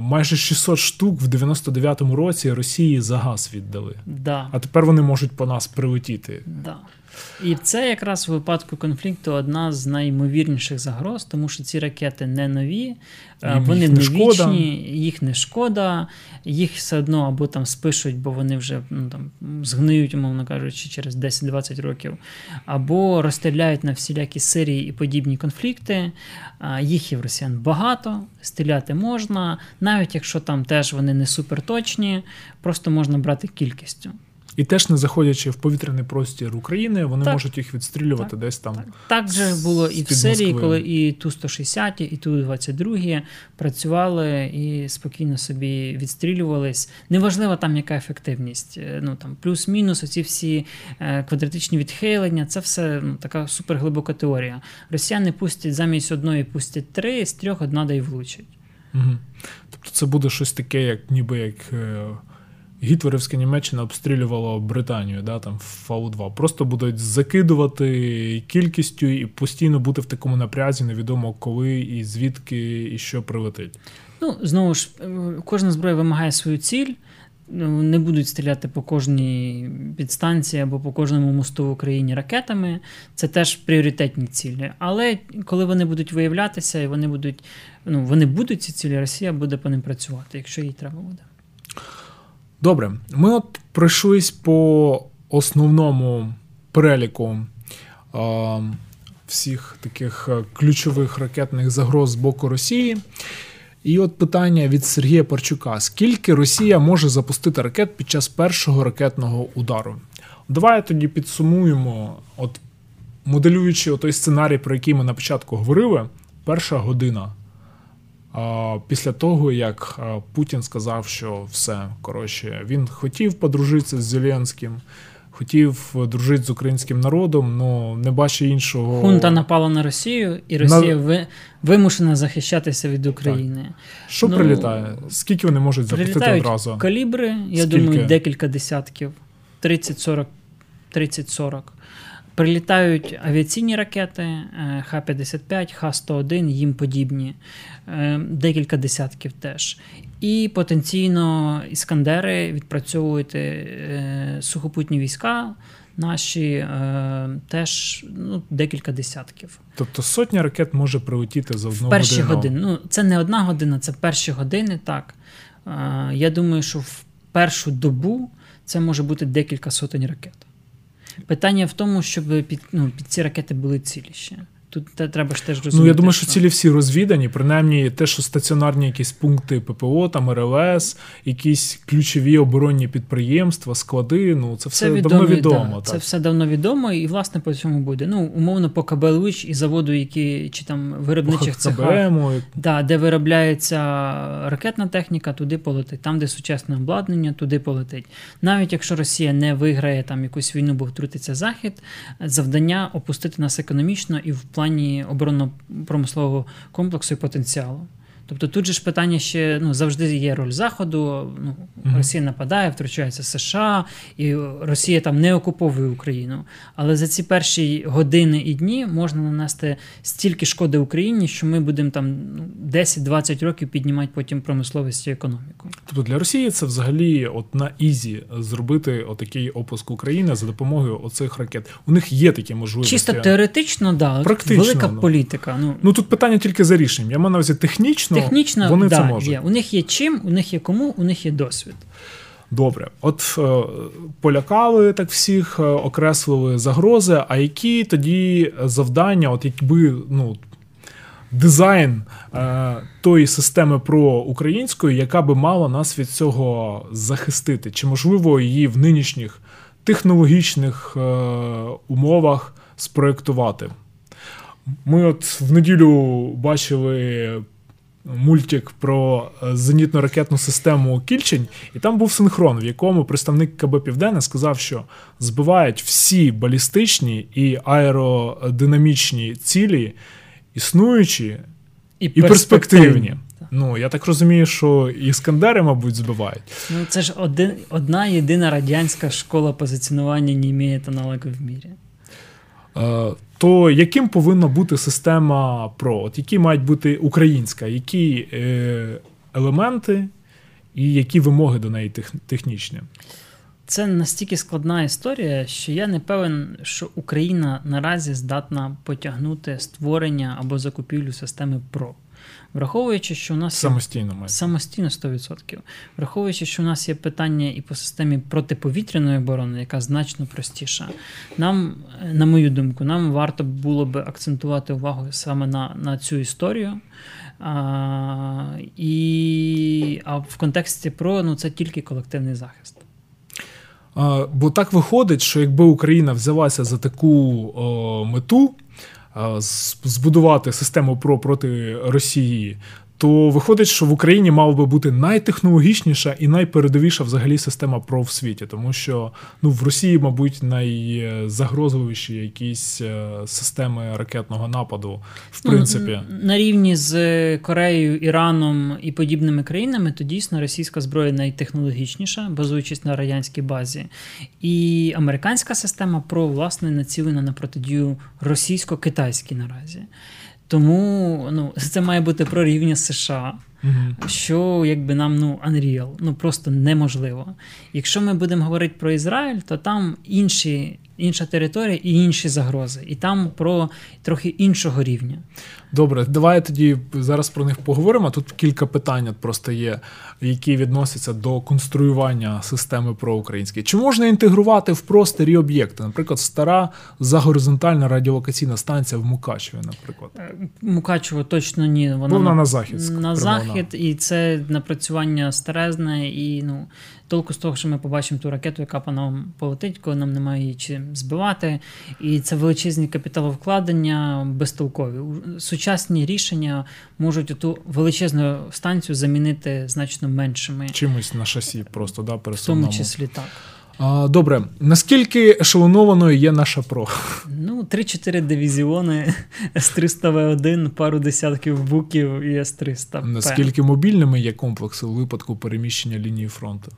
майже 600 штук в 99-му році Росії за газ віддали. Да. А тепер вони можуть по нас прилетіти. Да. І це якраз у випадку конфлікту одна з найімовірніших загроз, тому що ці ракети не нові, вони їх не вічні, їх не шкода, їх все одно або там спишуть, бо вони вже ну, там, згниють, умовно кажучи, через 10-20 років, або розстріляють на всілякі Сирії і подібні конфлікти. Їх і в росіян багато, стріляти можна, навіть якщо там теж вони не суперточні, просто можна брати кількістю. І теж не заходячи в повітряний простір України, вони так. можуть їх відстрілювати так. десь там. Так, так же було і в Сирії, коли і Ту-160, і Ту-22 працювали і спокійно собі відстрілювались. Неважливо там, яка ефективність. Е, ну там Плюс-мінус, оці всі е, квадратичні відхилення, це все ну, така суперглибока теорія. Росіяни пустять замість одної, пустять три, з трьох одна да й влучить. Угу. Тобто це буде щось таке, як ніби як. Е, Гітлерівська Німеччина обстрілювала Британію, да, там Фау-2. Просто будуть закидувати кількістю і постійно бути в такому напрязі, невідомо коли і звідки і що прилетить. Ну, знову ж, кожна зброя вимагає свою ціль. Ну, не будуть стріляти по кожній підстанції або по кожному мосту в Україні ракетами. Це теж пріоритетні цілі. Але коли вони будуть виявлятися і вони будуть, ну вони будуть ці цілі, Росія буде по ним працювати, якщо їй треба буде. Добре, ми от пройшлись по основному переліку е, всіх таких е, ключових ракетних загроз з боку Росії. І от питання від Сергія Парчука: скільки Росія може запустити ракет під час першого ракетного удару? Давай тоді підсумуємо, от моделюючи той сценарій, про який ми на початку говорили, перша година після того, як Путін сказав, що все коротше, він хотів подружитися з Зеленським, хотів дружити з українським народом, але не бачить іншого. Хунта напала на Росію, і Росія на... вимушена захищатися від України. Так. Що ну, прилітає? Скільки вони можуть запустити одразу? Калібри, я Скільки? думаю, декілька десятків, 30-40. 30-40. Прилітають авіаційні ракети е, Х-55, Х-101, їм подібні, е, декілька десятків теж. І потенційно іскандери відпрацьовують е, сухопутні війська. Наші теж ну, декілька десятків. Тобто сотня ракет може прилетіти за одну перші години. Ну, Це не одна година, це перші години. Так. Я думаю, що в першу добу це може бути декілька сотень ракет. Питання в тому, щоб під ну, під ці ракети були цілі ще. Тут треба ж теж розуміти. Ну, я думаю, що цілі всі розвідані, принаймні те, що стаціонарні якісь пункти ППО, там РЛС, якісь ключові оборонні підприємства, склади. Ну це все це давно відомо. Да, це все давно відомо, і власне по цьому буде. Ну, умовно, по КБЛУЧ і заводу, які чи там виробничих цехах, да, де виробляється ракетна техніка, туди полетить. Там, де сучасне обладнання, туди полетить. Навіть якщо Росія не виграє там якусь війну, бо втрутиться захід, завдання опустити нас економічно і в плані оборонно-промислового комплексу і потенціалу. Тобто тут же ж питання ще ну, завжди є роль Заходу. Ну, mm-hmm. Росія нападає, втручається США, і Росія там не окуповує Україну. Але за ці перші години і дні можна нанести стільки шкоди Україні, що ми будемо там 10-20 ну, років піднімати потім промисловість і економіку. Тобто для Росії це взагалі от на ізі зробити отакий опуск України за допомогою оцих ракет. У них є такі можливості. Чисто теоретично, да. Практично, велика ну. політика. Ну ну тут питання тільки за рішенням. Я маю на увазі технічно технічно вони да, це можуть. є. У них є чим, у них є кому, у них є досвід. Добре, от е, полякали так всіх, е, окреслили загрози. А які тоді завдання, от якби ну, дизайн е, тої системи проукраїнської, яка би мала нас від цього захистити? Чи можливо її в нинішніх технологічних е, умовах спроєктувати? Ми от в неділю бачили мультик про е, зенітно-ракетну систему Кільчень, і там був синхрон, в якому представник КБ Південне сказав, що збивають всі балістичні і аеродинамічні цілі, існуючі і, і перспективні. Ну, я так розумію, що іскандери, мабуть, збивають. Ну, це ж один, одна єдина радянська школа позиціонування не має аналогів в мірі. Е, то яким повинна бути система ПРО? От які мають бути українська, які е, елементи і які вимоги до неї тех, технічні? Це настільки складна історія, що я не певен, що Україна наразі здатна потягнути створення або закупівлю системи ПРО. Враховуючи, що у нас самостійно є... самостійно 100%. Враховуючи, що у нас є питання і по системі протиповітряної оборони, яка значно простіша, нам, на мою думку, нам варто було би акцентувати увагу саме на, на цю історію. А, і, А в контексті ПРО ну, це тільки колективний захист. А, Бо так виходить, що якби Україна взялася за таку о, мету, збудувати систему ПРО проти Росії, то виходить, що в Україні мала би бути найтехнологічніша і найпередовіша взагалі система ПРО в світі, тому що ну в Росії, мабуть, найзагрозливіші якісь е, системи ракетного нападу, в ну, принципі, ну, на рівні з Кореєю, Іраном і подібними країнами, то дійсно російська зброя найтехнологічніша, базуючись на радянській базі, і американська система ПРО власне націлена на протидію російсько-китайській наразі. Тому ну, це має бути про рівня США, що якби нам ну, unreal, ну просто неможливо. Якщо ми будемо говорити про Ізраїль, то там інші, інша територія і інші загрози, і там про трохи іншого рівня. Добре, давай тоді зараз про них поговоримо. Тут кілька питань просто є, які відносяться до конструювання системи проукраїнської. Чи можна інтегрувати в просторі об'єкти? Наприклад, стара загоризонтальна радіолокаційна станція в Мукачеві, наприклад. Е, Мукачево точно ні. Вона, Вона на захід. На захід, і це напрацювання старезне, і ну толку з того, що ми побачимо ту ракету, яка по нам полетить, коли нам немає її чим збивати. І це величезні капіталовкладення безтолкові. Сучасні рішення можуть ту величезну станцію замінити значно меншими. Чимось на шасі просто да, В тому числі так. Добре, наскільки ешелонованою є наша ПРО? Ну, 3-4 дивізіони С-300В1, пару десятків буків і С-300. Наскільки мобільними є комплекси у випадку переміщення лінії фронту?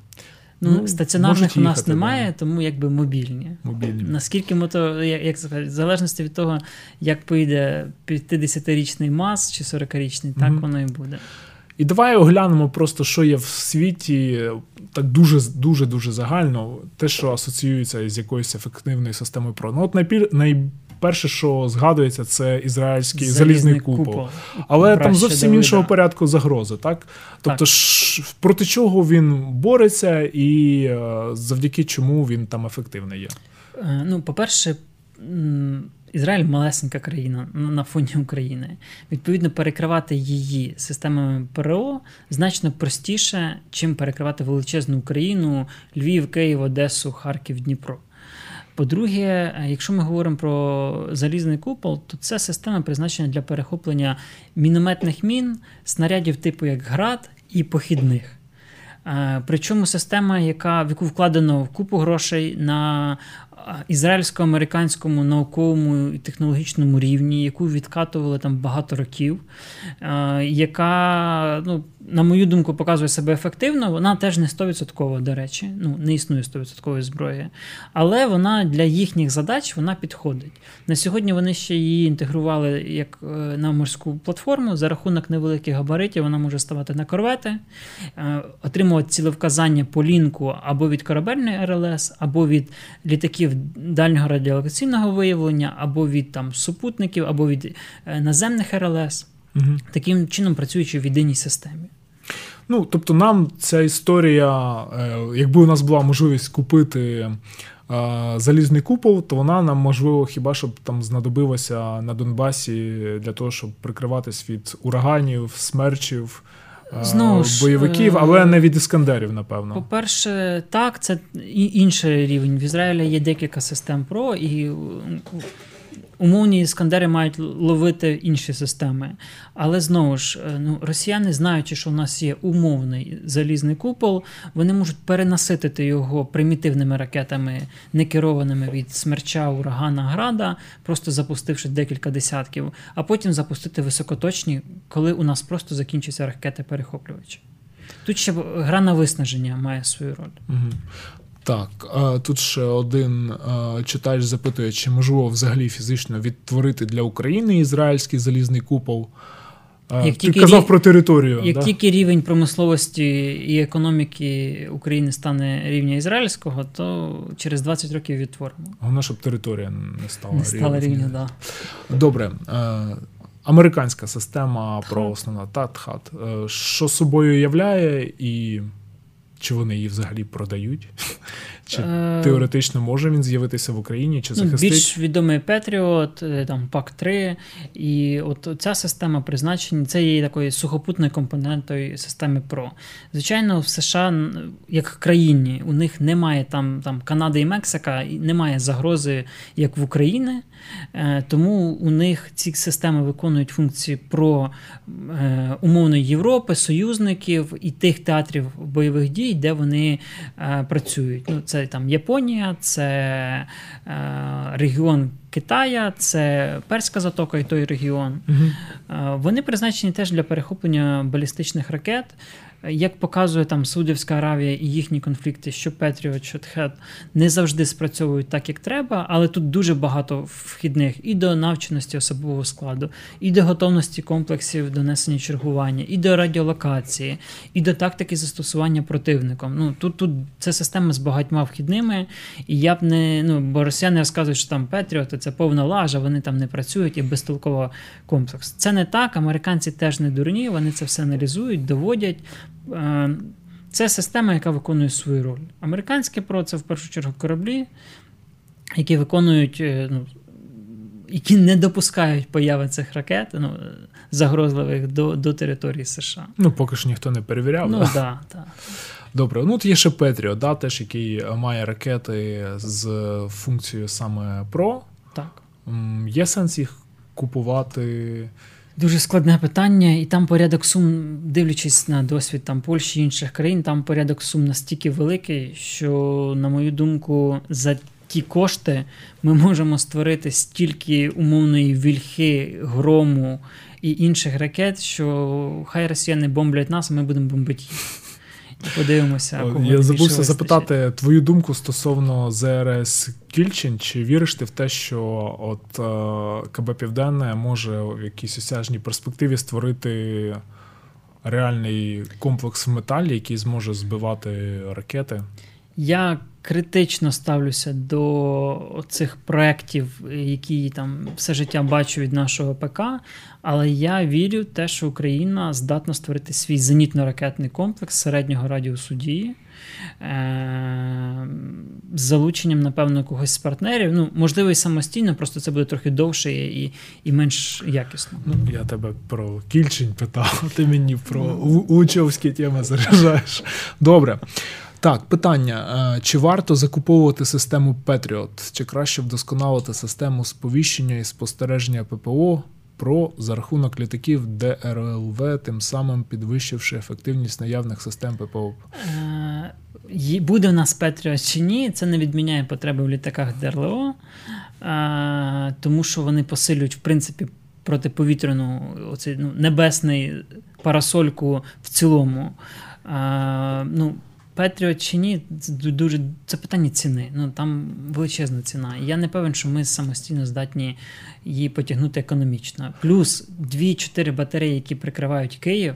Ну, ну стаціонарних у нас немає, да. тому якби мобільні. Мобільні. Наскільки ми то, як сказати, в залежності від того, як поїде 50-річний МАЗ чи 40-річний, так mm воно і буде. І давай оглянемо просто, що є в світі так дуже дуже дуже загально, те, що асоціюється з якоюсь ефективною системою ПРО. Ну, от найпер, найперше, що згадується, це ізраїльський залізний, залізний купол. купол. Але Краще там зовсім іншого порядку загрози, так? Тобто, так. Ж, проти чого він бореться, і е, завдяки чому він там ефективний є? Е, ну, по-перше, Ізраїль малесенька країна на фоні України. Відповідно, перекривати її системами ПРО значно простіше, чим перекривати величезну Україну, Львів, Київ, Одесу, Харків, Дніпро. По-друге, якщо ми говоримо про залізний купол, то це система призначена для перехоплення мінометних мін, снарядів типу як град і похідних. Е, причому система, яка в яку вкладено в купу грошей на ізраїльсько-американському науковому і технологічному рівні, яку відкатували там багато років, яка, ну, на мою думку, показує себе ефективно, вона теж не 100%, до речі, ну, не існує 100% зброї. Але вона для їхніх задач вона підходить. На сьогодні вони ще її інтегрували як е, на морську платформу. За рахунок невеликих габаритів вона може ставати на корвети, е, отримувати цілевказання по лінку або від корабельної РЛС, або від літаків дальнього радіолокаційного виявлення, або від там супутників, або від е, наземних РЛС, угу. таким чином працюючи в єдиній системі. Ну, тобто, нам ця історія, е, якби у нас була можливість купити е, залізний купол, то вона нам можливо хіба щоб там знадобилася на Донбасі для того, щоб прикриватись від ураганів, смерчів. Знову ж, бойовиків, але не від іскандерів, напевно. По-перше, так, це інший рівень. В Ізраїлі є декілька систем ПРО, і умовні іскандери мають ловити інші системи. Але знову ж, е, ну, росіяни, знаючи, що у нас є умовний залізний купол, вони можуть перенаситити його примітивними ракетами, не керованими від смерча, урагана, града, просто запустивши декілька десятків, а потім запустити високоточні, коли у нас просто закінчаться ракети перехоплювачі. Тут ще гра на виснаження має свою роль. Угу. Так, тут ще один читач запитує, чи можливо взагалі фізично відтворити для України ізраїльський залізний купол. Як Ти казав рів... про територію. Як да? тільки рівень промисловості і економіки України стане рівня ізраїльського, то через 20 років відтворимо. Головне, щоб територія не стала не стала рівня. Да. Добре. Е, американська система про основна ТАТХАТ. Е, що собою являє і чи вони її взагалі продають? Чи е... теоретично може він з'явитися в Україні? Чи захистить? Ну, більш відомий Петріот, е, там пак 3 І от ця система призначення це є такою сухопутною компонентою системи ПРО. Звичайно, в США, як країні, у них немає там там Канади і Мексика, і немає загрози, як в Україні. Е, тому у них ці системи виконують функції про е, умовної Європи, союзників і тих театрів бойових дій, де вони працюють. Ну, Це там Японія, це е, регіон Китая, це Перська затока і той регіон. Угу. Е, вони призначені теж для перехоплення балістичних ракет. Як показує там Саудівська Аравія і їхні конфлікти, що Петріот, що Тхет не завжди спрацьовують так, як треба, але тут дуже багато вхідних і до навченості особового складу, і до готовності комплексів донесення чергування, і до радіолокації, і до тактики застосування противником. Ну тут тут це система з багатьма вхідними, і я б не ну бо росіяни розказують, що там Петріот це повна лажа, вони там не працюють і безтолково комплекс. Це не так. Американці теж не дурні, вони це все аналізують, доводять. Е, це система, яка виконує свою роль. Американське ПРО це в першу чергу кораблі, які виконують, е, ну, які не допускають появи цих ракет ну, загрозливих до до території США. Ну, поки ж ніхто не перевіряв. Ну, да? Да. Добре, ну от є ще Петріо, да, теж який має ракети з функцією саме ПРО. Так. Є сенс їх купувати. Дуже складне питання, і там порядок сум, дивлячись на досвід там Польщі і інших країн, там порядок сум настільки великий, що, на мою думку, за ті кошти ми можемо створити стільки умовної вільхи, грому і інших ракет, що хай росіяни бомблять нас, а ми будемо бомбити їх. Подивимося. Кого Я забувся запитати твою думку стосовно ЗРС Кільчин. Чи віриш ти в те, що от е, КБ Південне може в якійсь осяжній перспективі створити реальний комплекс в металі, який зможе збивати ракети? Я критично ставлюся до цих проєктів, які там все життя бачу від нашого ПК, але я вірю в те, що Україна здатна створити свій зенітно-ракетний комплекс середнього радіусу дії. Е, з залученням, напевно, когось з партнерів. Ну, можливо, і самостійно, просто це буде трохи довше і і менш якісно. Ну, Я тебе про кільчень питав, ти мені про учовські теми заряджаєш. Добре. Так, питання: е, чи варто закуповувати систему Patriot? Чи краще вдосконалити систему сповіщення і спостереження ППО про за рахунок літаків ДРЛВ, тим самим підвищивши ефективність наявних систем ППО? Е, буде в нас Patriot чи ні, це не відміняє потреби в літаках ДРЛО, е, тому що вони посилюють, в принципі, протиповітряну оцей, ну, небесний парасольку в цілому. Ну, Петріот чи ні, це дуже це питання ціни. Ну там величезна ціна. І я не певен, що ми самостійно здатні її потягнути економічно. Плюс 2-4 батареї, які прикривають Київ,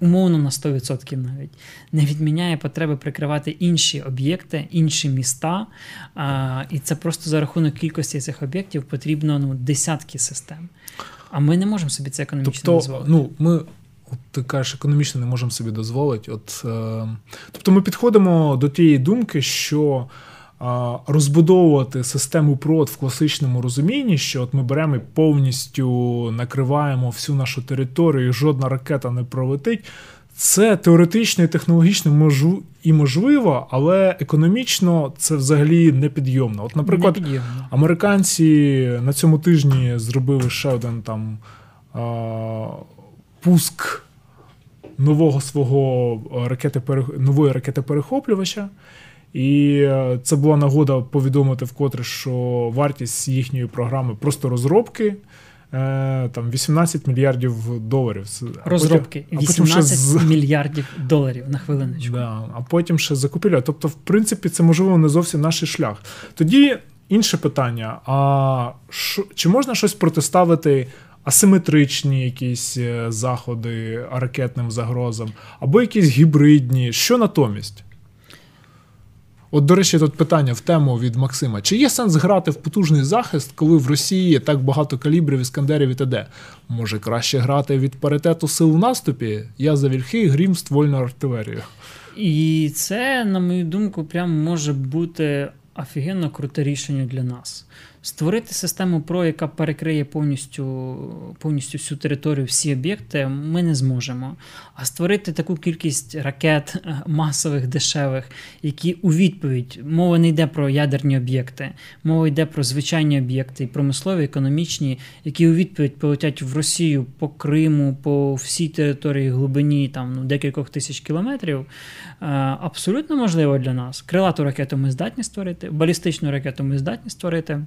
умовно на 100% навіть не відміняє потреби прикривати інші об'єкти, інші міста. А, І це просто за рахунок кількості цих об'єктів потрібно ну, десятки систем. А ми не можемо собі це економічно тобто, дозволити. Ну, ми От ти кажеш, економічно не можемо собі дозволити. От, е, Тобто ми підходимо до тієї думки, що е, розбудовувати систему ПРОД в класичному розумінні, що от ми беремо і повністю накриваємо всю нашу територію, і жодна ракета не пролетить. Це теоретично і технологічно можу і можливо, але економічно це взагалі непідйомно. От, наприклад, американці на цьому тижні зробили ще один там. Е, пуск нового свого е, ракети нової ракети перехоплювача. І е, це була нагода повідомити вкотре, що вартість їхньої програми просто розробки е, там 18 мільярдів доларів. А Розробки потім, 18 з... мільярдів доларів на хвилиночку. Да, А потім ще закупівля. Тобто, в принципі, це можливо не зовсім наш шлях. Тоді інше питання: а чи можна щось протиставити? Асиметричні якісь е, заходи ракетним загрозам, або якісь гібридні. Що натомість? От, до речі, тут питання в тему від Максима: чи є сенс грати в потужний захист, коли в Росії так багато калібрів, іскандерів і т.д.? Може краще грати від паритету сил в наступі? Я за вільхи, грім ствольну артилерію. І це, на мою думку, прям може бути офігенно круте рішення для нас. Створити систему ПРО, яка перекриє повністю повністю всю територію, всі об'єкти, ми не зможемо. А створити таку кількість ракет е, масових, дешевих, які у відповідь мова не йде про ядерні об'єкти, мова йде про звичайні об'єкти, промислові, економічні, які у відповідь полетять в Росію по Криму, по всій території глибині там ну, декількох тисяч кілометрів. Е, абсолютно можливо для нас. Крилату ракету ми здатні створити, балістичну ракету ми здатні створити.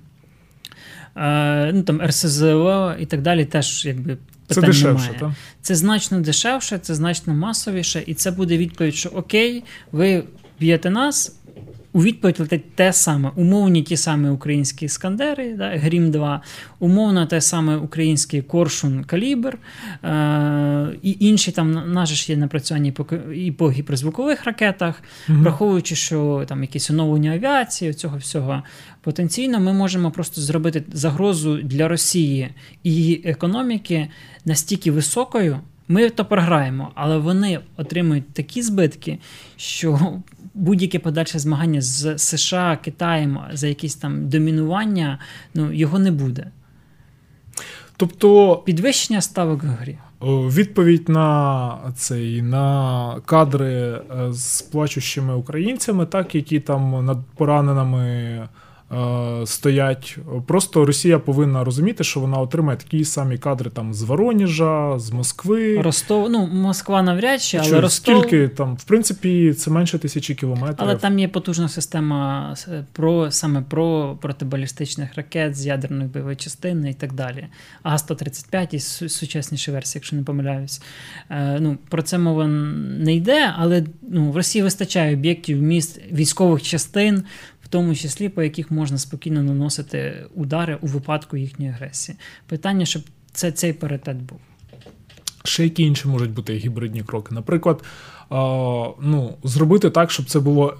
Е, ну там РСЗО і так далі, теж якби питань це дешевше, немає. Так? Це значно дешевше, це значно масовіше, і це буде відповідь, що окей, ви б'єте нас, у відповідь летить те саме, умовні ті самі українські Іскандери, да, Грім 2, умовно те саме український Коршун Калібр, е, і інші там наже ж є напрацювання і по, гіперзвукових ракетах, mm враховуючи, що там якісь оновлення авіації, цього всього потенційно, ми можемо просто зробити загрозу для Росії і її економіки настільки високою. Ми то програємо, але вони отримують такі збитки, що будь-яке подальше змагання з США, Китаєм за якісь там домінування, ну його не буде. Тобто підвищення ставок в грі. Відповідь на цей на кадри е, з плачущими українцями, так які там над пораненими. Е, стоять. Просто Росія повинна розуміти, що вона отримає такі самі кадри там з Вороніжа, з Москви. Ростов, ну Москва навряд чи, але Що, Ростов... Скільки там, в принципі, це менше тисячі кілометрів. Але там є потужна система про саме про протибалістичних ракет з ядерної бойової частини і так далі. А-135 і сучасніші версії, якщо не помиляюсь. Е, ну, Про це мова не йде, але ну, в Росії вистачає об'єктів міст військових частин тому числі по яких можна спокійно наносити удари у випадку їхньої агресії. Питання, щоб це цей паритет був. Ще які інші можуть бути гібридні кроки? Наприклад, ну, зробити так, щоб це було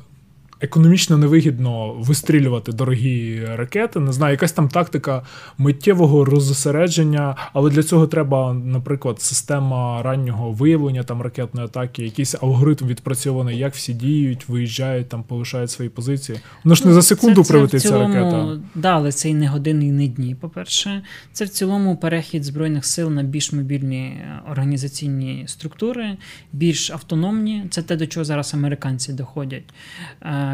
економічно невигідно вистрілювати дорогі ракети. Не знаю, якась там тактика миттєвого розосередження, але для цього треба, наприклад, система раннього виявлення там ракетної атаки, якийсь алгоритм відпрацьований, як всі діють, виїжджають, там полишають свої позиції. Воно ж не за секунду прилетить ця ракета. Да, але це і не години, і не дні. По-перше, це в цілому перехід збройних сил на більш мобільні організаційні структури, більш автономні. Це те, до чого зараз американці доходять.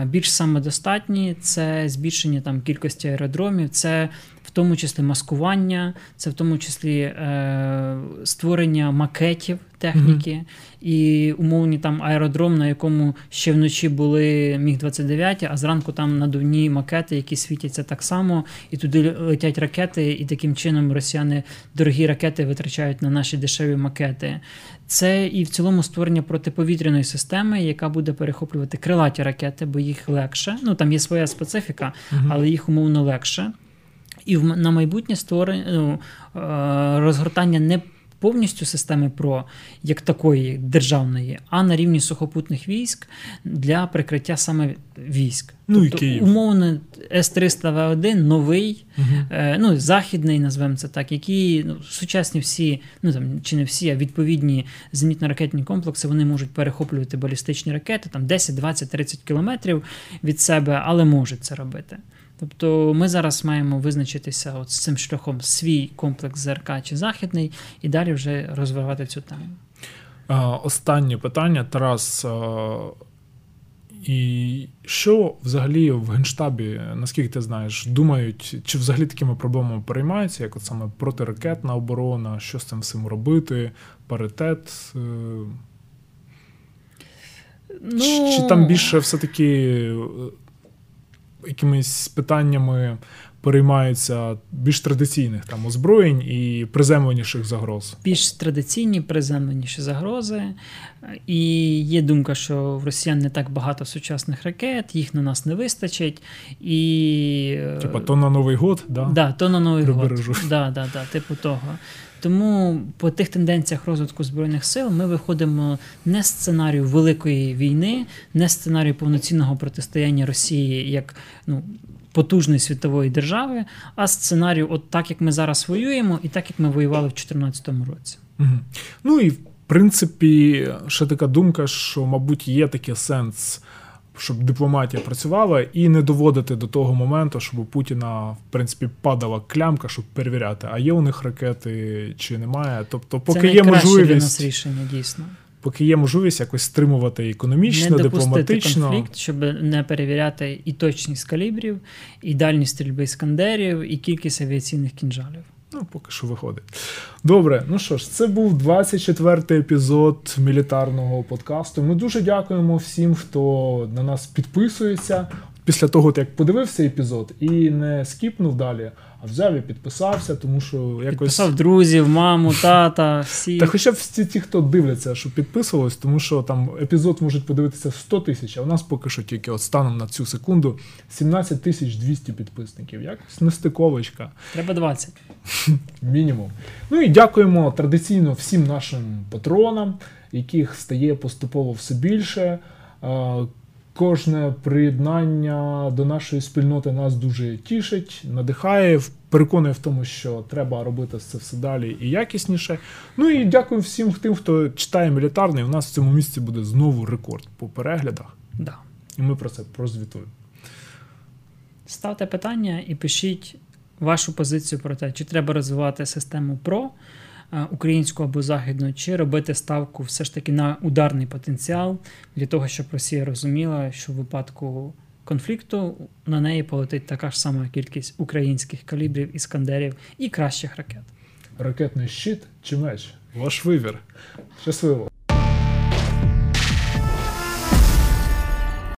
Більш самодостатні, це збільшення там кількості аеродромів, це тому числі маскування, це в тому числі е, створення макетів техніки mm-hmm. і умовні там аеродром, на якому ще вночі були міг 29 а зранку там надувні макети, які світяться так само, і туди летять ракети, і таким чином росіяни дорогі ракети витрачають на наші дешеві макети. Це і в цілому створення протиповітряної системи, яка буде перехоплювати крилаті ракети, бо їх легше. Ну там є своя специфіка, mm-hmm. але їх умовно легше. І на майбутнє створення ну, е, розгортання не повністю системи ПРО як такої державної, а на рівні сухопутних військ для прикриття саме військ. Ну, тобто, і Київ. умовно С-300В1 новий, угу. е, ну західний, назвемо це так, які ну, сучасні всі, ну там чи не всі, а відповідні зенітно-ракетні комплекси вони можуть перехоплювати балістичні ракети там 10, 20, 30 кілометрів від себе, але можуть це робити. Тобто ми зараз маємо визначитися от з цим шляхом свій комплекс ЗРК чи західний, і далі вже розвивати цю тему. Останнє питання, Тарас. І що взагалі в Генштабі, наскільки ти знаєш, думають, чи взагалі такими проблемами переймаються, як от саме протиракетна оборона, що з цим всім робити, паритет? Е, ну... Чи там більше все-таки якимись питаннями переймаються більш традиційних там озброєнь і приземленіших загроз? Більш традиційні, приземленіші загрози. І є думка, що в росіян не так багато сучасних ракет, їх на нас не вистачить. І... Типа то на Новий год, да? Да, то на Новий год. Да, да, да, типу того. Тому по тих тенденціях розвитку Збройних сил ми виходимо не з сценарію великої війни, не з сценарію повноцінного протистояння Росії як ну, потужної світової держави, а сценарію, от так як ми зараз воюємо, і так як ми воювали в 2014 році. Угу. Ну і в принципі, ще така думка, що, мабуть, є такий сенс, щоб дипломатія працювала, і не доводити до того моменту, щоб у Путіна, в принципі, падала клямка, щоб перевіряти, а є у них ракети чи немає. Тобто, поки Це є для нас рішення, дійсно. поки є можливість якось стримувати економічно, не дипломатично. конфлікт, щоб не перевіряти і точність калібрів, і дальність стрільби іскандерів, і кількість авіаційних кінжалів. Ну, поки що виходить. Добре, ну що ж, це був 24-й епізод мілітарного подкасту. Ми дуже дякуємо всім, хто на нас підписується. Після того, як подивився епізод і не скіпнув далі, а взяв і підписався, тому що якось. Підписав друзів, маму, тата, всі. Та хоча б всі ті, хто дивляться, що підписувались, тому що там епізод можуть подивитися 100 тисяч, а у нас поки що тільки от станом на цю секунду 17 тисяч 200 підписників. Якось нестиковочка. Треба 20. Мінімум. Ну і дякуємо традиційно всім нашим патронам, яких стає поступово все більше. Е, Кожне приєднання до нашої спільноти нас дуже тішить, надихає, переконує в тому, що треба робити це все далі і якісніше. Ну і дякую всім тим, хто читає мілітарний. У нас в цьому місці буде знову рекорд по переглядах, Да. і ми про це прозвітуємо. Ставте питання і пишіть вашу позицію про те, чи треба розвивати систему ПРО е, українську або західну, чи робити ставку все ж таки на ударний потенціал для того, щоб Росія розуміла, що в випадку конфлікту на неї полетить така ж сама кількість українських калібрів, іскандерів і кращих ракет. Ракетний щит чи меч? Ваш вибір. Щасливо!